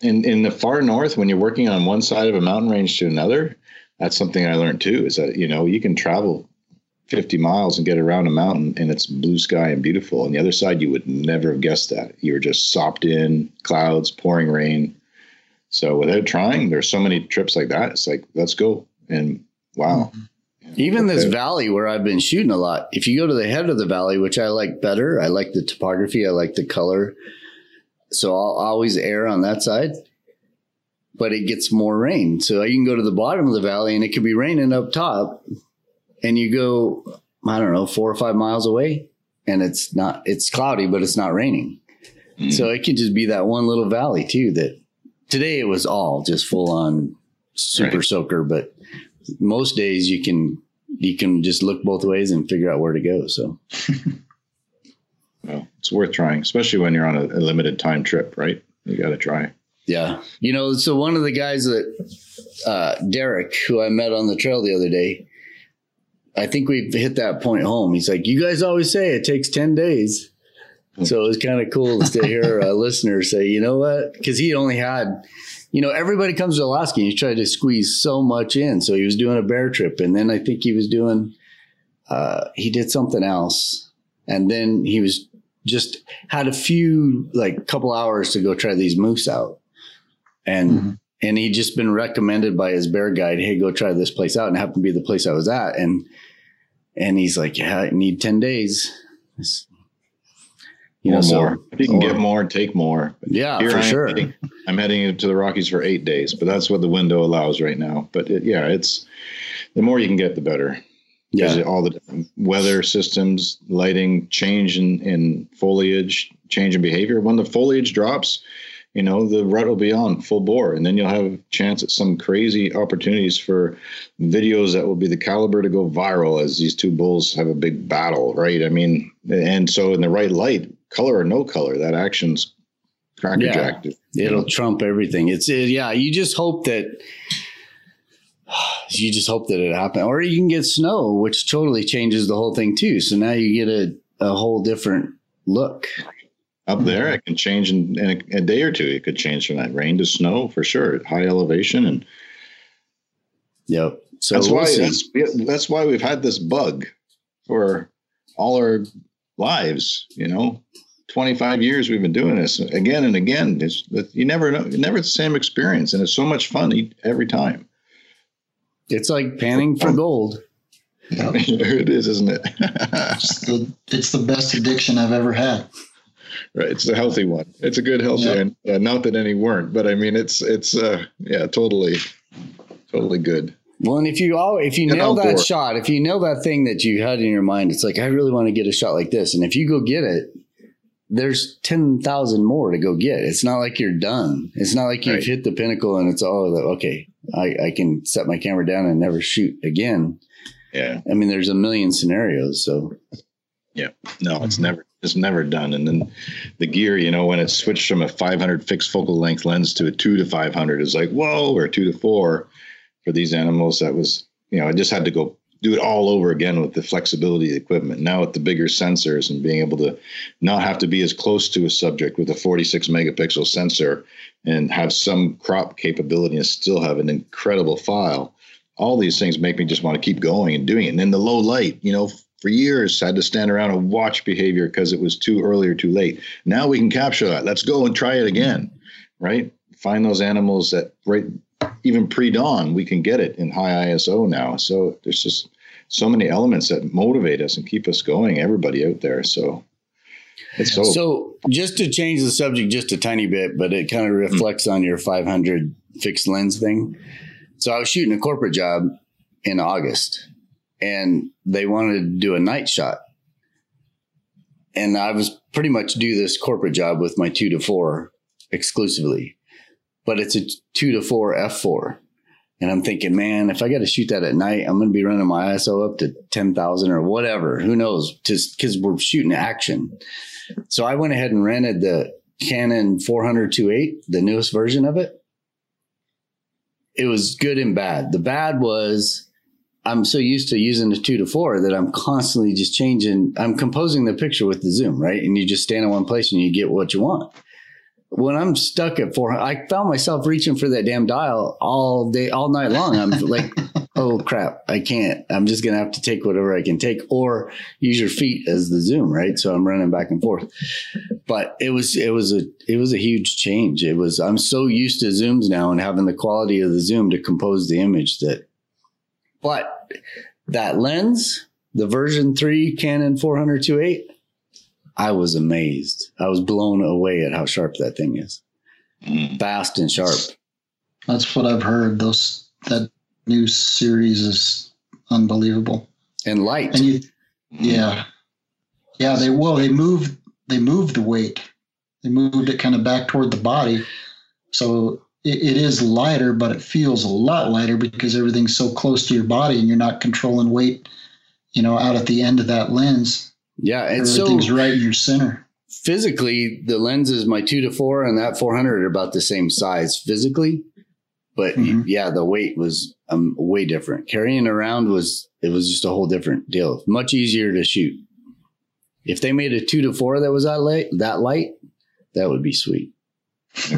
Speaker 1: in in the far north, when you're working on one side of a mountain range to another, that's something I learned too. Is that you know you can travel 50 miles and get around a mountain and it's blue sky and beautiful. On the other side, you would never have guessed that. You were just sopped in clouds, pouring rain. So without trying, there's so many trips like that. It's like let's go and wow. Mm-hmm.
Speaker 2: Even this valley where I've been shooting a lot, if you go to the head of the valley, which I like better, I like the topography, I like the color. So I'll always err on that side. But it gets more rain. So you can go to the bottom of the valley and it could be raining up top. And you go, I don't know, four or five miles away and it's not it's cloudy, but it's not raining. Mm. So it could just be that one little valley too. That today it was all just full on super right. soaker, but most days you can you can just look both ways and figure out where to go. So.
Speaker 1: well, it's worth trying, especially when you're on a, a limited time trip, right? You got to try.
Speaker 2: Yeah. You know, so one of the guys that, uh, Derek, who I met on the trail the other day, I think we've hit that point home. He's like, you guys always say it takes 10 days. So it was kind of cool to hear a listener say, you know what? Because he only had, you know, everybody comes to Alaska and you try to squeeze so much in. So he was doing a bear trip. And then I think he was doing, uh, he did something else. And then he was just had a few, like couple hours to go try these moose out. And, mm-hmm. and he'd just been recommended by his bear guide, Hey, go try this place out. And happened to be the place I was at. And, and he's like, yeah, I need 10 days. It's,
Speaker 1: you know, more. So, if you can or, get more, take more.
Speaker 2: Yeah, for I'm sure.
Speaker 1: Heading, I'm heading to the Rockies for eight days, but that's what the window allows right now. But it, yeah, it's the more you can get, the better. Yeah, all the weather systems, lighting, change in, in foliage, change in behavior. When the foliage drops, you know, the rut will be on full bore. And then you'll have a chance at some crazy opportunities for videos that will be the caliber to go viral as these two bulls have a big battle, right? I mean, and so in the right light, color or no color, that action's crackerjack.
Speaker 2: Yeah, it'll trump everything. It's, it, yeah, you just hope that you just hope that it happens. Or you can get snow, which totally changes the whole thing too. So now you get a, a whole different look.
Speaker 1: Up there, it can change in, in a, a, day or two. It could change from that rain to snow for sure at high elevation. And
Speaker 2: yep.
Speaker 1: So that's we'll why that's, that's why we've had this bug for all our lives. You know, twenty five years we've been doing this again and again. It's you never know, never the same experience, and it's so much fun every time.
Speaker 2: It's like panning for gold.
Speaker 1: Yep. it is, isn't it?
Speaker 3: it's, the, it's the best addiction I've ever had
Speaker 1: right it's a healthy one it's a good healthy yeah. and uh, not that any weren't but i mean it's it's uh yeah totally totally good
Speaker 2: well and if you all if you nail that shot if you nail that thing that you had in your mind it's like i really want to get a shot like this and if you go get it there's 10,000 more to go get. It's not like you're done. It's not like you've right. hit the pinnacle and it's all like, okay, I, I can set my camera down and never shoot again.
Speaker 1: Yeah.
Speaker 2: I mean, there's a million scenarios. So,
Speaker 1: yeah, no, it's never, it's never done. And then the gear, you know, when it switched from a 500 fixed focal length lens to a two to 500 is like, whoa, or two to four for these animals. That was, you know, I just had to go do it all over again with the flexibility of equipment. Now with the bigger sensors and being able to not have to be as close to a subject with a 46 megapixel sensor and have some crop capability and still have an incredible file. All these things make me just want to keep going and doing it. And then the low light, you know, for years I had to stand around and watch behavior because it was too early or too late. Now we can capture that. Let's go and try it again, right? Find those animals that right even pre-dawn we can get it in high ISO now. So there's just so many elements that motivate us and keep us going. Everybody out there, so
Speaker 2: it's so. So just to change the subject just a tiny bit, but it kind of reflects mm-hmm. on your 500 fixed lens thing. So I was shooting a corporate job in August and they wanted to do a night shot. And I was pretty much do this corporate job with my two to four exclusively, but it's a two to four F4. And I'm thinking, man, if I got to shoot that at night, I'm going to be running my ISO up to 10,000 or whatever. Who knows? Just because we're shooting action. So I went ahead and rented the Canon 400 2.8, the newest version of it. It was good and bad. The bad was I'm so used to using the two to four that I'm constantly just changing. I'm composing the picture with the zoom, right? And you just stand in one place and you get what you want. When I'm stuck at four, I found myself reaching for that damn dial all day, all night long. I'm like, oh crap, I can't. I'm just gonna have to take whatever I can take, or use your feet as the zoom, right? So I'm running back and forth. But it was it was a it was a huge change. It was I'm so used to zooms now and having the quality of the zoom to compose the image that but that lens, the version three Canon 400 2.8, I was amazed. I was blown away at how sharp that thing is. Mm. Fast and sharp.
Speaker 3: That's what I've heard. Those that new series is unbelievable.
Speaker 2: And light.
Speaker 3: And you, yeah. Yeah, they well they moved they moved the weight. They moved it kind of back toward the body, so it, it is lighter, but it feels a lot lighter because everything's so close to your body, and you're not controlling weight, you know, out at the end of that lens.
Speaker 2: Yeah, and
Speaker 3: everything's
Speaker 2: so
Speaker 3: right in your center.
Speaker 2: Physically, the lenses, my two to four and that 400 are about the same size physically, but mm-hmm. yeah, the weight was um, way different. Carrying around was it was just a whole different deal. Much easier to shoot. If they made a two to four that was that light, that light, that would be sweet.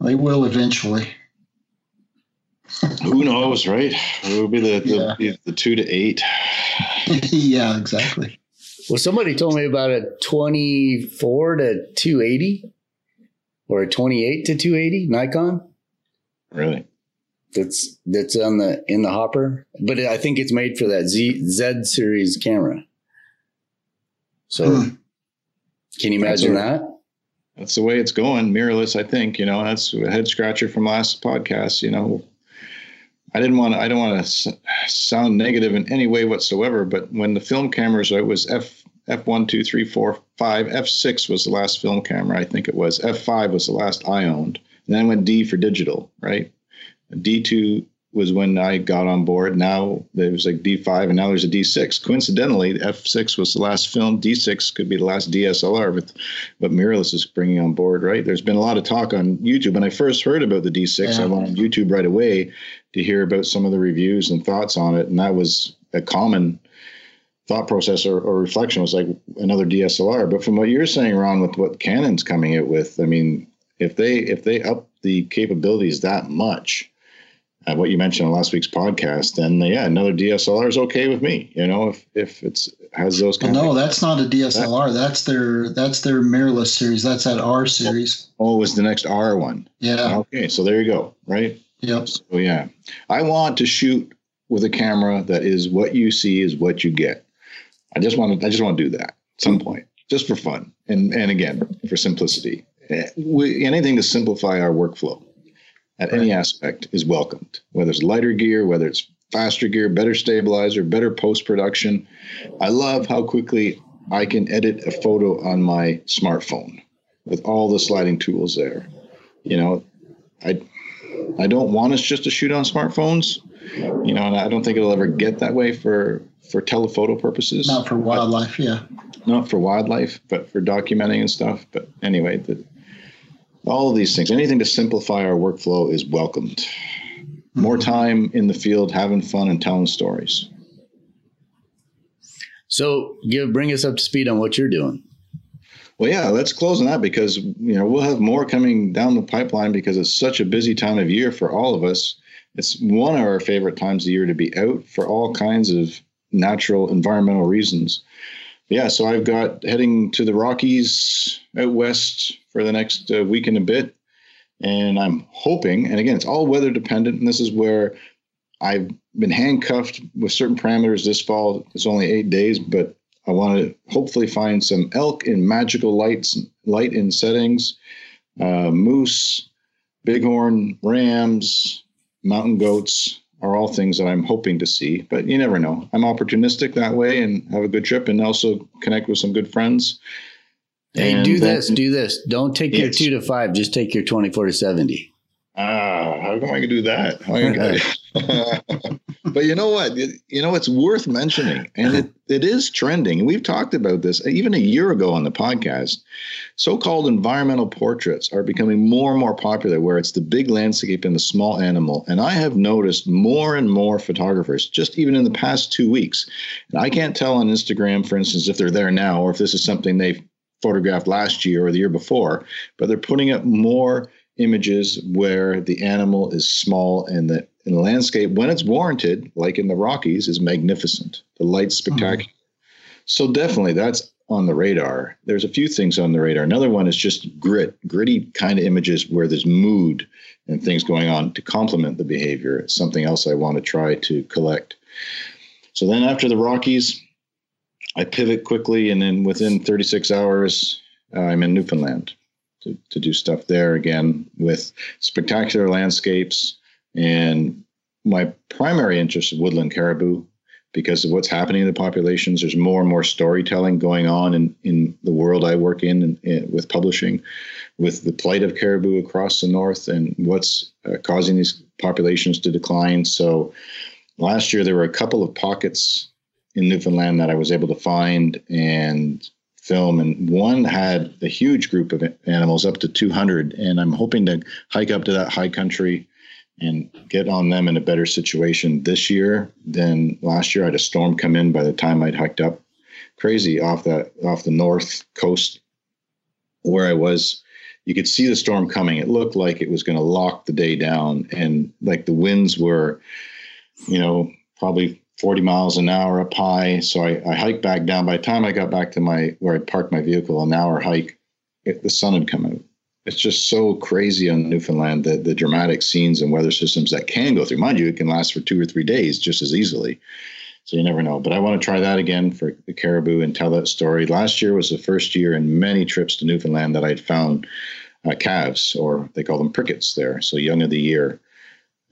Speaker 3: they will eventually.
Speaker 1: Who knows, right? It would be the the, yeah. the two to eight.
Speaker 3: yeah, exactly.
Speaker 2: Well, somebody told me about a twenty-four to two eighty, or a twenty-eight to two eighty Nikon.
Speaker 1: Really?
Speaker 2: That's that's on the in the hopper, but I think it's made for that Z Z series camera. So, hmm. can you imagine that's that?
Speaker 1: That's the way it's going. Mirrorless, I think. You know, that's a head scratcher from last podcast. You know, I didn't want to, I don't want to sound negative in any way whatsoever, but when the film cameras, it was F F one, two, three, four, five. F six was the last film camera, I think it was. F five was the last I owned. And then went D for digital, right? D two was when I got on board. Now there was like D5 and now there's a D6. Coincidentally, F6 was the last film. D6 could be the last DSLR, but but mirrorless is bringing on board, right? There's been a lot of talk on YouTube. When I first heard about the D6, yeah. I went on YouTube right away to hear about some of the reviews and thoughts on it, and that was a common thought process or, or reflection was like another DSLR. But from what you're saying, Ron, with what Canon's coming out with, I mean, if they if they up the capabilities that much at what you mentioned on last week's podcast, then yeah, another DSLR is okay with me. You know, if if it's has those.
Speaker 3: Kind well, no, that's not a DSLR. That, that's their that's their mirrorless series. That's that R series.
Speaker 1: Oh, it was the next R one.
Speaker 3: Yeah.
Speaker 1: Okay, so there you go. Right.
Speaker 3: Yep.
Speaker 1: So yeah, I want to shoot with a camera that is what you see is what you get. I just want to. I just want to do that at some point, just for fun, and and again for simplicity. Eh, we, anything to simplify our workflow at any aspect is welcomed, whether it's lighter gear, whether it's faster gear, better stabilizer, better post production. I love how quickly I can edit a photo on my smartphone with all the sliding tools there. You know, I I don't want us just to shoot on smartphones. You know, and I don't think it'll ever get that way for for telephoto purposes.
Speaker 3: Not for wildlife, yeah.
Speaker 1: Not for wildlife, but for documenting and stuff. But anyway, the, all of these things, anything to simplify our workflow is welcomed. More mm-hmm. time in the field, having fun and telling stories.
Speaker 2: So, give bring us up to speed on what you're doing.
Speaker 1: Well, yeah, let's close on that because you know we'll have more coming down the pipeline because it's such a busy time of year for all of us. It's one of our favorite times of year to be out for all kinds of natural environmental reasons. Yeah, so I've got heading to the Rockies out west for the next uh, week and a bit. And I'm hoping, and again, it's all weather dependent. And this is where I've been handcuffed with certain parameters this fall. It's only eight days, but I want to hopefully find some elk in magical lights, light in settings, uh, moose, bighorn, rams, mountain goats are all things that I'm hoping to see. But you never know. I'm opportunistic that way and have a good trip and also connect with some good friends.
Speaker 2: Hey, and do this, do this. Don't take your two to five. Just take your 24 to 70.
Speaker 1: Ah, how come I can do that? Gonna, but you know what? You know, it's worth mentioning, and it, it is trending. We've talked about this even a year ago on the podcast. So called environmental portraits are becoming more and more popular, where it's the big landscape and the small animal. And I have noticed more and more photographers, just even in the past two weeks. And I can't tell on Instagram, for instance, if they're there now or if this is something they've photographed last year or the year before, but they're putting up more images where the animal is small and the, and the landscape, when it's warranted, like in the Rockies, is magnificent. The light's mm-hmm. spectacular. Mm-hmm. So definitely that's on the radar. There's a few things on the radar. Another one is just grit, gritty kind of images where there's mood and things going on to complement the behavior. It's something else I want to try to collect. So then after the Rockies, I pivot quickly, and then within 36 hours, uh, I'm in Newfoundland to, to do stuff there again with spectacular landscapes. And my primary interest is woodland caribou, because of what's happening in the populations. There's more and more storytelling going on in, in the world I work in, in, in with publishing, with the plight of caribou across the north and what's uh, causing these populations to decline. So last year there were a couple of pockets in Newfoundland that I was able to find and film, and one had a huge group of animals, up to 200. And I'm hoping to hike up to that high country and get on them in a better situation this year than last year. I had a storm come in by the time I'd hiked up crazy off that off the north coast where I was. You could see the storm coming. It looked like it was going to lock the day down, and like the winds were, you know, probably 40 miles an hour up high. So I, I hiked back down. By the time I got back to my where I parked my vehicle, an hour hike, it, the sun had come out it's just so crazy on Newfoundland that the dramatic scenes and weather systems that can go through. Mind you, it can last for two or three days just as easily. So you never know. But I want to try that again for the caribou and tell that story. Last year was the first year in many trips to Newfoundland that I'd found uh, calves, or they call them prickets there, so young of the year.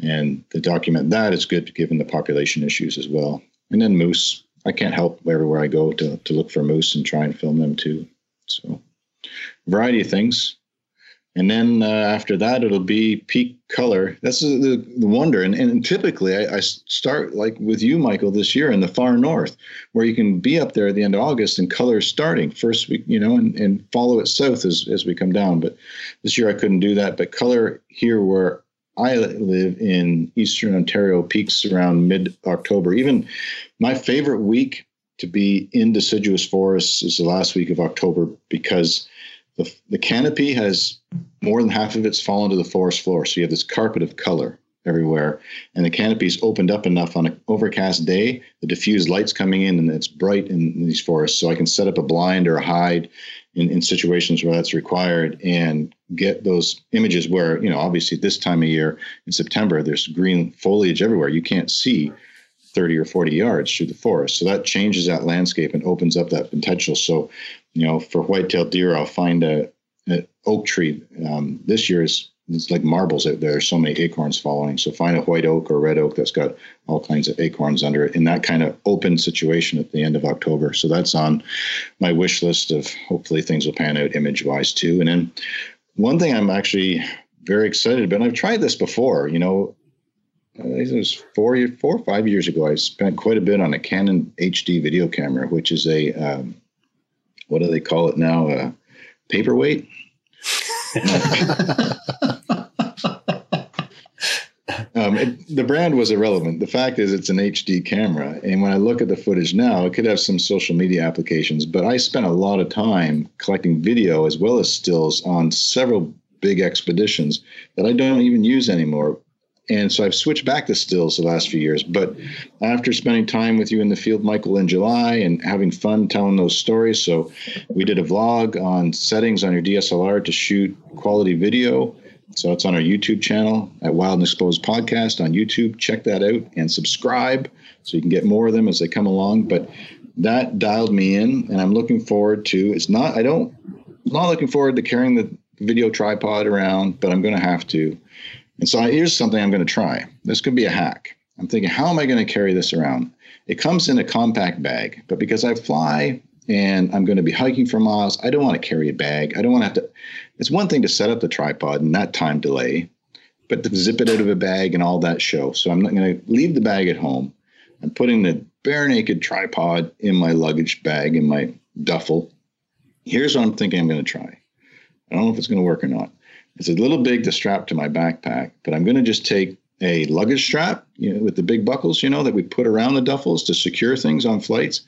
Speaker 1: And to document that is good given the population issues as well. And then moose. I can't help everywhere I go to, to look for moose and try and film them too. So, variety of things and then uh, after that it'll be peak color that's the, the wonder and, and typically I, I, start like with you michael this year in the far north where you can be up there at the end of august and color starting first week you know and, and follow it south as, as we come down but this year i couldn't do that but color here where i live in eastern ontario peaks around mid-october even my favorite week to be in deciduous forests is the last week of october because the, the canopy has more than half of it's fallen to the forest floor. So you have this carpet of color everywhere. And the canopy's opened up enough on an overcast day, the diffused light's coming in and it's bright in these forests. So I can set up a blind or a hide in, in situations where that's required and get those images where, you know, obviously this time of year in September, there's green foliage everywhere. You can't see 30 or 40 yards through the forest. So that changes that landscape and opens up that potential. So, you know, for white-tailed deer, I'll find a, an oak tree. Um, this year is it's like marbles out there. There's so many acorns falling. So find a white oak or red oak that's got all kinds of acorns under it in that kind of open situation at the end of October. So that's on my wish list of hopefully things will pan out image wise too. And then one thing I'm actually very excited about, and I've tried this before, you know, uh, this was four, four or five years ago. I spent quite a bit on a Canon HD video camera, which is a um, what do they call it now? A paperweight. it, the brand was irrelevant. The fact is, it's an HD camera, and when I look at the footage now, it could have some social media applications. But I spent a lot of time collecting video as well as stills on several big expeditions that I don't even use anymore and so I've switched back to stills the last few years. But after spending time with you in the field, Michael, in July and having fun telling those stories, so we did a vlog on settings on your DSLR to shoot quality video. So it's on our YouTube channel at Wild and Exposed Podcast on YouTube. Check that out and subscribe so you can get more of them as they come along. But that dialed me in, and I'm looking forward to. It's not. I don't. I'm not looking forward to carrying the video tripod around, but I'm going to have to and so here's something I'm going to try. This could be a hack. I'm thinking, how am I going to carry this around? It comes in a compact bag, but because I fly and I'm going to be hiking for miles, I don't want to carry a bag. I don't want to have to. It's one thing to set up the tripod and that time delay, but to zip it out of a bag and all that show. So I'm not going to leave the bag at home. I'm putting the bare naked tripod in my luggage bag in my duffel. Here's what I'm thinking I'm going to try. I don't know if it's going to work or not. It's a little big to strap to my backpack, but I'm going to just take a luggage strap, you know, with the big buckles, you know, that we put around the duffels to secure things on flights.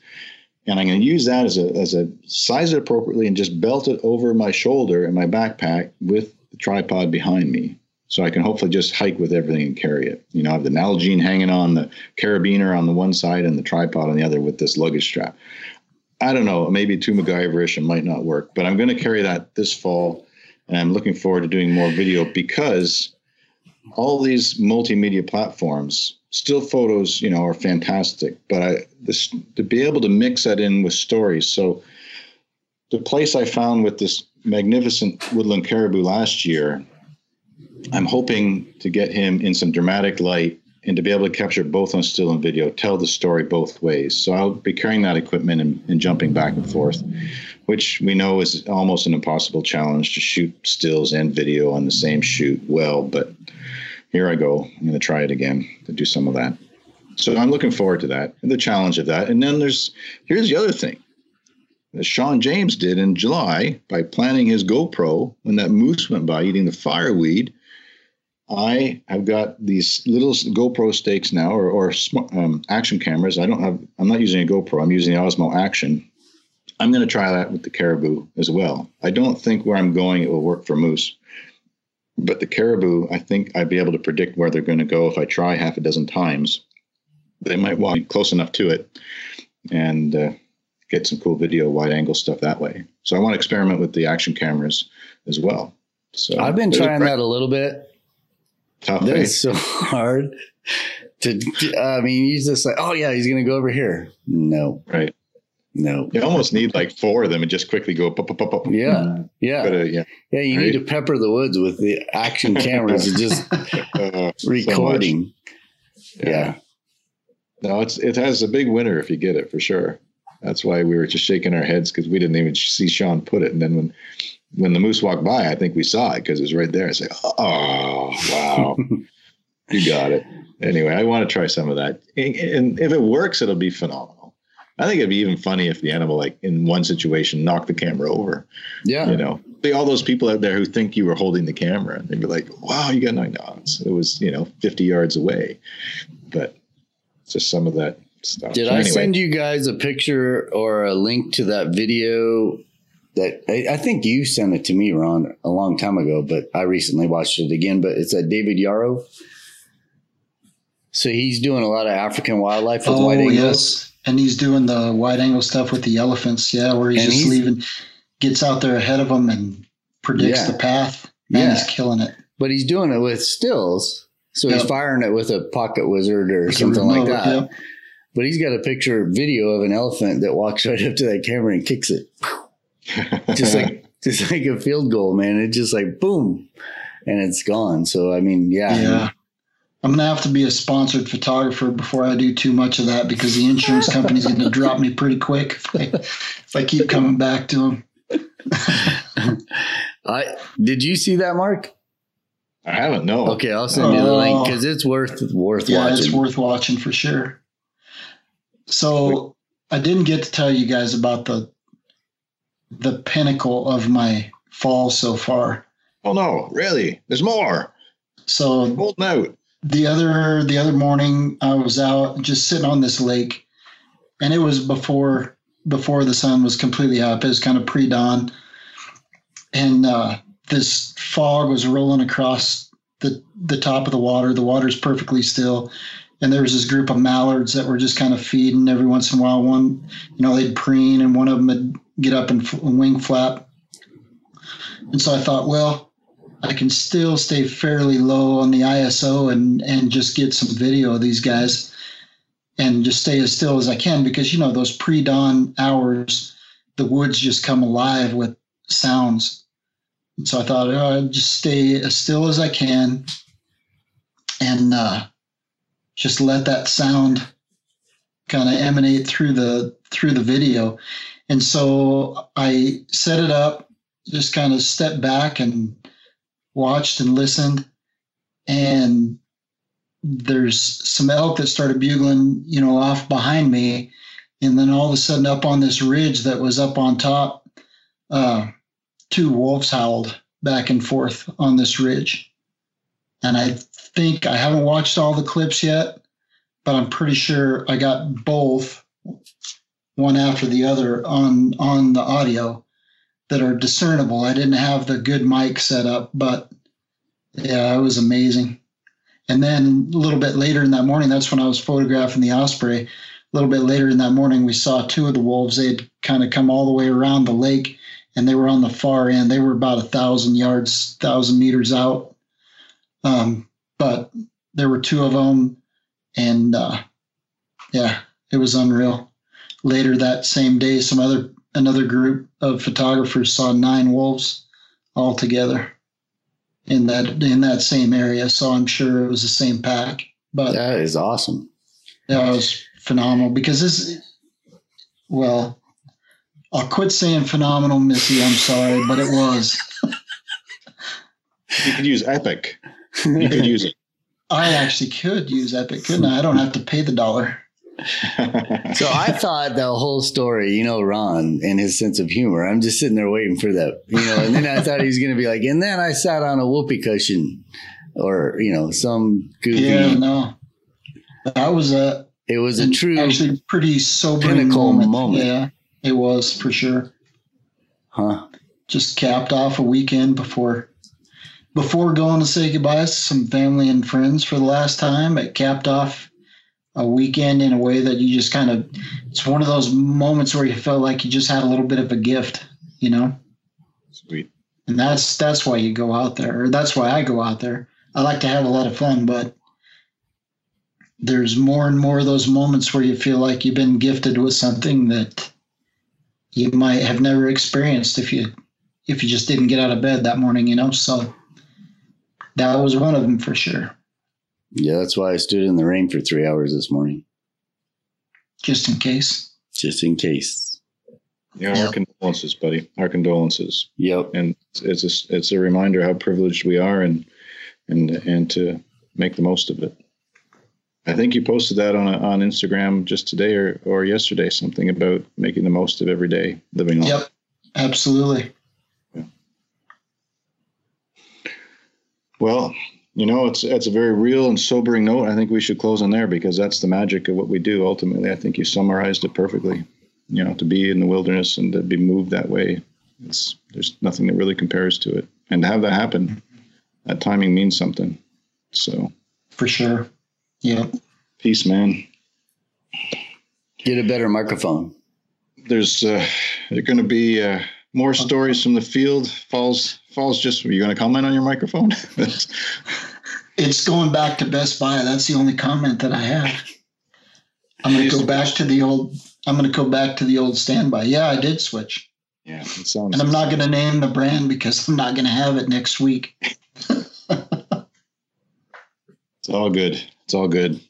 Speaker 1: And I'm going to use that as a, as a size it appropriately and just belt it over my shoulder and my backpack with the tripod behind me. So I can hopefully just hike with everything and carry it. You know, I have the Nalgene hanging on the carabiner on the one side and the tripod on the other with this luggage strap. I don't know, maybe too MacGyverish and might not work, but I'm going to carry that this fall and I'm looking forward to doing more video because all these multimedia platforms, still photos, you know, are fantastic. But I this to be able to mix that in with stories. So the place I found with this magnificent woodland caribou last year, I'm hoping to get him in some dramatic light and to be able to capture both on still and video, tell the story both ways. So I'll be carrying that equipment and, and, jumping back and forth, which we know is almost an impossible challenge to shoot stills and video on the same shoot well. But here I go. I'm going to try it again to do some of that. So I'm looking forward to that and the challenge of that. And then there's here's the other thing that Sean James did in July by planning his GoPro when that moose went by eating the fireweed I have got these little GoPro stakes now, or, or um, action cameras. I don't have. I'm not using a GoPro. I'm using the Osmo Action. I'm going to try that with the caribou as well. I don't think where I'm going it will work for moose, but the caribou, I think I'd be able to predict where they're going to go if I try half a dozen times. They might walk close enough to it, and uh, get some cool video, wide angle stuff that way. So I want to experiment with the action cameras as well. So
Speaker 2: I've been trying that a little bit Tough That's so hard. To, I mean, he's just like, oh yeah, he's gonna go over here. No,
Speaker 1: right.
Speaker 2: No,
Speaker 1: you almost need like four of them and just quickly go pop, pop, pop, pop.
Speaker 2: Yeah, yeah, uh, yeah. Yeah, you right? need to pepper the woods with the action cameras and just uh, recording.
Speaker 1: So yeah. yeah. No, it's it has a big winner if you get it for sure. That's why we were just shaking our heads because we didn't even see Sean put it, and then when when the moose walked by, I think we saw it because it was right there. I say, oh, wow, you got it. Anyway, I want to try some of that. And if it works, it'll be phenomenal. I think it'd be even funny if the animal, like in one situation, knocked the camera over.
Speaker 2: Yeah.
Speaker 1: You know, all those people out there who think you were holding the camera, and they'd be like, wow, you got nine dogs. It was, you know, 50 yards away. But just some of that stuff.
Speaker 2: Did so I anyway. send you guys a picture or a link to that video that I, I, think you sent it to me, Ron, a long time ago, but I recently watched it again. But it's a David Yarrow. So he's doing a lot of African wildlife with oh, wide angles. Yes.
Speaker 3: And he's doing the wide angle stuff with the elephants. Yeah, where he's and just he's, leaving, gets out there ahead of them and predicts yeah. the path. Man, yeah. he's killing it.
Speaker 2: But he's doing it with stills. So yep. he's firing it with a pocket wizard or with something remote, like that. Yep. But he's got a picture video of an elephant that walks right up to that camera and kicks it just like just like a field goal, man. It just like boom, and it's gone. So I mean, yeah.
Speaker 3: Yeah. I'm gonna have to be a sponsored photographer before I do too much of that because the insurance company's gonna drop me pretty quick if I, if I keep coming back to them.
Speaker 2: I did you see that, Mark?
Speaker 1: I haven't. No.
Speaker 2: Okay, I'll send you the link oh. because it's worth worth
Speaker 3: yeah,
Speaker 2: watching.
Speaker 3: it's worth watching for sure. So I didn't get to tell you guys about the the pinnacle of my fall so far.
Speaker 1: Oh no, really? There's more.
Speaker 3: So
Speaker 1: holding out.
Speaker 3: The other the other morning I was out just sitting on this lake and it was before before the sun was completely up. It was kind of pre-dawn. And uh, this fog was rolling across the the top of the water. The water's perfectly still. And there was this group of mallards that were just kind of feeding every once in a while. One, you know, they'd preen, and one of them would get up and wing flap. And so I thought, well, I can still stay fairly low on the ISO and and just get some video of these guys and just stay as still as I can because you know those pre-dawn hours the woods just come alive with sounds. And so I thought oh, I'd just stay as still as I can and uh, just let that sound kind of emanate through the through the video and so I set it up, just kind of stepped back and watched and listened. And there's some elk that started bugling, you know, off behind me. And then all of a sudden, up on this ridge that was up on top, uh, two wolves howled back and forth on this ridge. And I think I haven't watched all the clips yet, but I'm pretty sure I got both one after the other on on the audio that are discernible. I didn't have the good mic set up, but yeah, it was amazing. And then a little bit later in that morning, that's when I was photographing the osprey. A little bit later in that morning, we saw two of the wolves. They had kind of come all the way around the lake, and they were on the far end. They were about a thousand yards, thousand meters out. Um, but there were two of them, and uh, yeah, it was unreal later that same day, some other another group of photographers saw nine wolves all together in that in that same area. So I'm sure it was the same pack. But
Speaker 2: that is awesome.
Speaker 3: That was phenomenal because this, well, I'll quit saying phenomenal, Missy. I'm sorry, but it was.
Speaker 1: you could use Epic. You could use it.
Speaker 3: I actually could use Epic, couldn't I? I don't have to pay the dollar.
Speaker 2: So I thought the whole story, you know, Ron and his sense of humor. I'm just sitting there waiting for that, you know, and then I thought he was going to be like, and then I sat on a whoopee cushion or, you know, some goofy.
Speaker 3: Yeah, no. That was a.
Speaker 2: It was a true.
Speaker 3: Actually, pretty sobering moment. moment. Yeah, it was for sure.
Speaker 2: Huh.
Speaker 3: Just capped off a weekend before before going to say goodbye to some family and friends for the last time. It capped off a weekend in a way that you just kind of it's one of those moments where you felt like you just had a little bit of a gift, you know.
Speaker 1: Sweet.
Speaker 3: And that's that's why you go out there, or that's why I go out there. I like to have a lot of fun, but there's more and more of those moments where you feel like you've been gifted with something that you might have never experienced if you if you just didn't get out of bed that morning, you know. So that was one of them for sure.
Speaker 2: Yeah, that's why I stood in the rain for three hours this morning.
Speaker 3: Just in case.
Speaker 2: Just in case.
Speaker 1: Yeah, yep. our condolences, buddy. Our condolences.
Speaker 2: Yep.
Speaker 1: And it's a, it's a reminder how privileged we are, and and and to make the most of it. I think you posted that on a, on Instagram just today or or yesterday, something about making the most of every day, living.
Speaker 3: Yep, absolutely.
Speaker 1: Yeah. Well, you know, it's it's a very real and sobering note. I think we should close on there because that's the magic of what we do. Ultimately, I think you summarized it perfectly. You know, to be in the wilderness and to be moved that way, it's there's nothing that really compares to it. And to have that happen, that timing means something. So,
Speaker 3: for sure, yeah.
Speaker 1: Peace, man.
Speaker 2: Get a better microphone.
Speaker 1: There's uh, there's going to be uh, more stories from the field. Falls Falls just, are you going to comment on your microphone?
Speaker 3: it's going back to Best Buy. That's the only comment that I have. I'm going to go back to the old. I'm going to go back to the old standby. Yeah, I did switch.
Speaker 1: Yeah, it sounds.
Speaker 3: And I'm not going to name the brand because I'm not going to have it next week.
Speaker 1: it's all good. It's all good.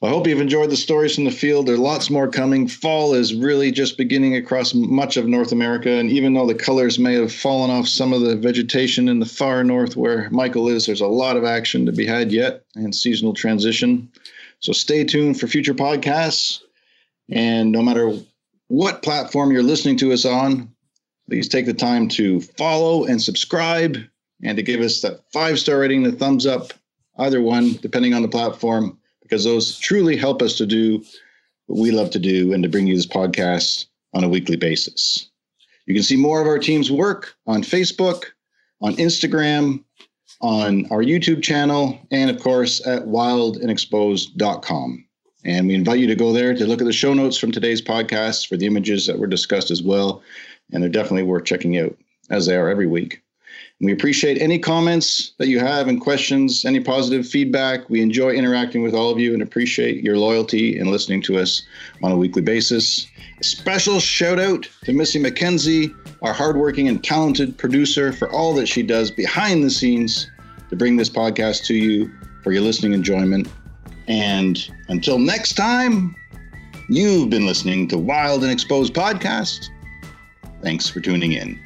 Speaker 1: I hope you've enjoyed the stories from the field. There are lots more coming. Fall is really just beginning across much of North America. And even though the colors may have fallen off some of the vegetation in the far north where Michael is, there's a lot of action to be had yet and seasonal transition. So stay tuned for future podcasts. And no matter what platform you're listening to us on, please take the time to follow and subscribe and to give us that five star rating, the thumbs up, either one, depending on the platform because those truly help us to do what we love to do and to bring you this podcast on a weekly basis. You can see more of our team's work on Facebook, on Instagram, on our YouTube channel, and of course at wildandexposed.com. And we invite you to go there to look at the show notes from today's podcast for the images that were discussed as well. And they're definitely worth checking out, as they are every week. We appreciate any comments that you have and questions, any positive feedback. We enjoy interacting with all of you and appreciate your loyalty and listening to us on a weekly basis. A special shout out to Missy McKenzie, our hardworking and talented producer, for all that she does behind the scenes to bring this podcast to you for your listening enjoyment. And until next time, you've been listening to Wild and Exposed Podcast. Thanks for tuning in.